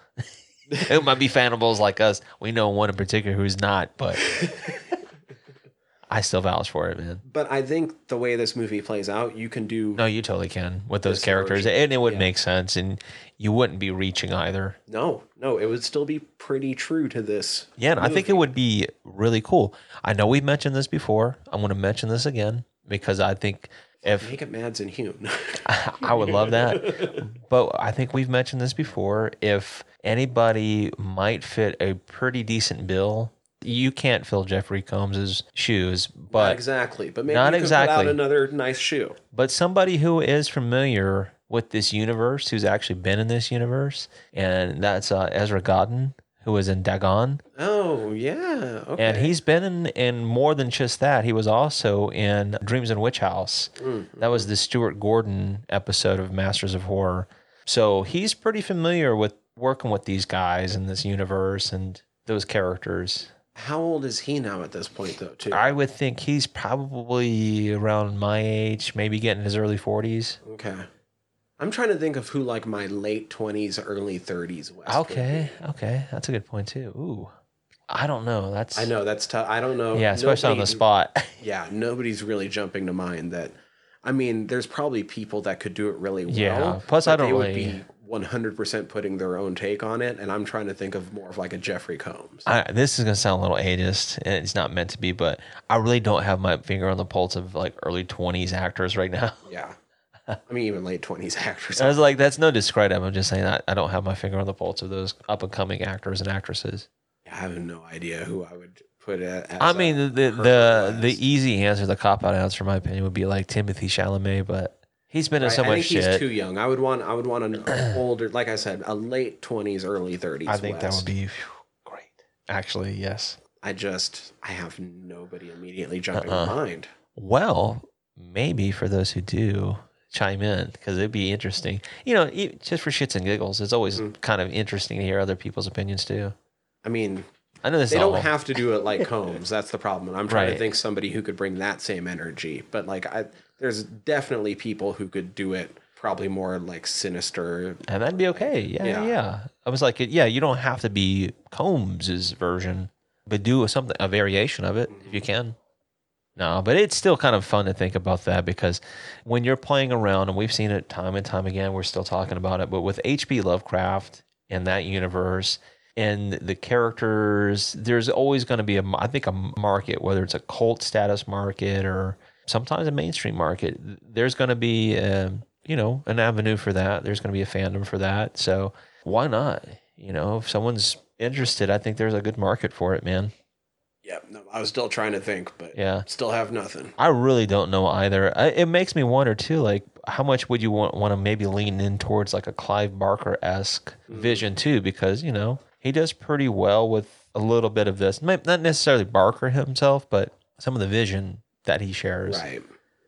who might be Fannibals like us. We know one in particular who's not, but I still vouch for it, man. But I think the way this movie plays out, you can do No, you totally can with those characters, version, and it would yeah. make sense, and you wouldn't be reaching either. no, no. It would still be pretty true to this. Yeah, and I think it would be really cool. I know we've mentioned this before. I'm going to mention this again because I think if Make it Mads and Hugh. I would love that, but I think we've mentioned this before. If anybody might fit a pretty decent bill, you can't fill Jeffrey Combs's shoes, Not but exactly, but maybe Not you could put out exactly. another nice shoe. but somebody who is familiar with this universe, who's actually been in this universe, and that's uh, Ezra Godden, who was in Dagon. Oh yeah, okay. And he's been in, in more than just that. He was also in Dreams in Witch House. Mm. That was the Stuart Gordon episode of Masters of Horror. So he's pretty familiar with working with these guys in this universe and those characters. How old is he now at this point, though? Too. I would think he's probably around my age, maybe getting his early 40s. okay. I'm trying to think of who like my late twenties, early thirties. Would Okay, okay. That's a good point, too. Ooh. I don't know. That's I know that's tough. I don't know. Yeah, especially on the spot. Yeah, nobody's really jumping to mind that. I mean, there's probably people that could do it really well. Yeah, plus I don't they would be 100% putting their own take on it, and I'm trying to think of more of like a Jeffrey Combs. I, this is gonna sound a little ageist, and it's not meant to be, but I really don't have my finger on the pulse of like early twenties actors right now. yeah, I mean even late 20s actors. I was like, that's no discredit. I'm just saying that I don't have my finger on the pulse of those up and coming actors and actresses. I have no idea who I would put I mean, the the the, the easy answer, the cop out answer, in my opinion, would be like Timothée Chalamet, but He's been in so I much I think shit. he's too young. I would want I would want an older, like I said, a late twenties, early thirties. I think that would be phew, great. Actually, yes. I just I have nobody immediately jumping Uh-uh. in mind. Well, maybe for those who do chime in, because it'd be interesting. You know, just for shits and giggles, it's always Mm. kind of interesting to hear other people's opinions too. I mean, I know this they all, don't have to do it like Combs. That's the problem. And I'm trying Right. to think somebody who could bring that same energy. But like, I there's definitely people who could do it. Probably more like sinister. and that'd be okay. Yeah, yeah. Yeah. I was like, yeah, you don't have to be Combs's version, but do something a variation of it if you can. No, but it's still kind of fun to think about that because when you're playing around, and we've seen it time and time again, we're still talking about it. But with H.P. Lovecraft and that universe and the characters, there's always going to be a, I think, a market, whether it's a cult status market or sometimes a mainstream market. There's going to be, um, you know, an avenue for that. There's going to be a fandom for that. So why not? You know, if someone's interested, I think there's a good market for it, man. Yeah, no, I was still trying to think, but Yeah. still have nothing. I really don't know either. I, it makes me wonder too, like how much would you want want to maybe lean in towards like a Clive Barker esque vision too? Because you know he does pretty well with a little bit of this, not necessarily Barker himself, but some of the vision that he shares. Right,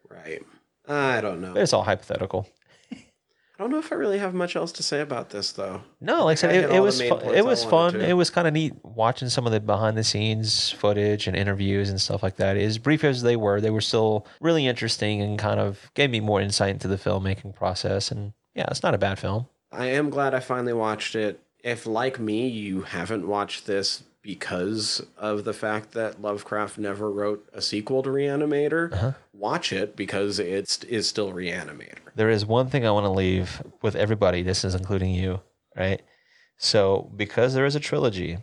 right. I don't know. But it's all hypothetical. I don't know if I really have much else to say about this though. No, like I said, it, it was points It was fun. to. It was kind of neat watching some of the behind the scenes footage and interviews and stuff like that. As brief as they were, they were still really interesting and kind of gave me more insight into the filmmaking process. And yeah, it's not a bad film. I am glad I finally watched it. If, like me, you haven't watched this because of the fact that Lovecraft never wrote a sequel to Reanimator, Uh-huh. watch it because it is still Reanimator. There is one thing I want to leave with everybody. This is including you, right? So, because there is a trilogy,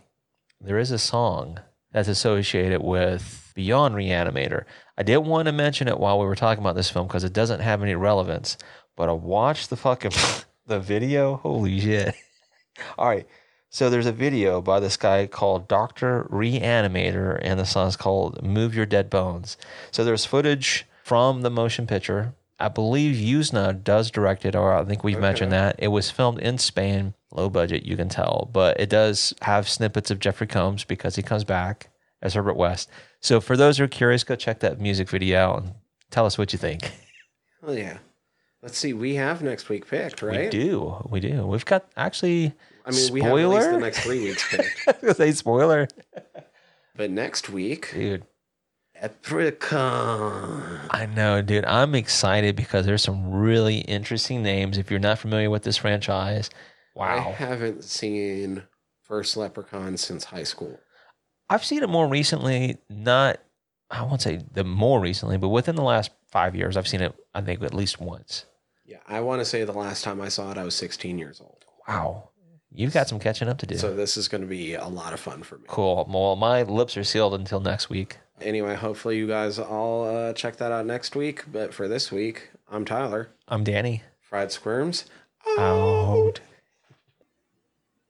there is a song that's associated with Beyond Reanimator. I didn't want to mention it while we were talking about this film because it doesn't have any relevance. But I watched the fucking the video. Holy shit! All right, so there's a video by this guy called Doctor Reanimator, and the song's called "Move Your Dead Bones." So there's footage from the motion picture. I believe Yuzna does direct it, or I think we've mentioned that. It was filmed in Spain, low budget, you can tell, but it does have snippets of Jeffrey Combs because he comes back as Herbert West. So for those who are curious, go check that music video out and tell us what you think. Oh, yeah. Let's see. We have next week picked, right? We do. We do. We've got actually. I mean, we have at least the next three weeks picked. Say spoiler. but next week, Dude, Leprechaun. I know, dude. I'm excited because there's some really interesting names. If you're not familiar with this franchise, wow. I haven't seen First Leprechaun since high school. I've seen it more recently, not I won't say the more recently, but within the last five years, I've seen it, I think, at least once. Yeah, I want to say the last time I saw it, I was 16 years old. Wow. You've got some catching up to do. So this is going to be a lot of fun for me. cool. Well, my lips are sealed until next week. Anyway, hopefully you guys all uh, check that out next week. But for this week, I'm Tyler. I'm Danny. Fried Squirms. Out.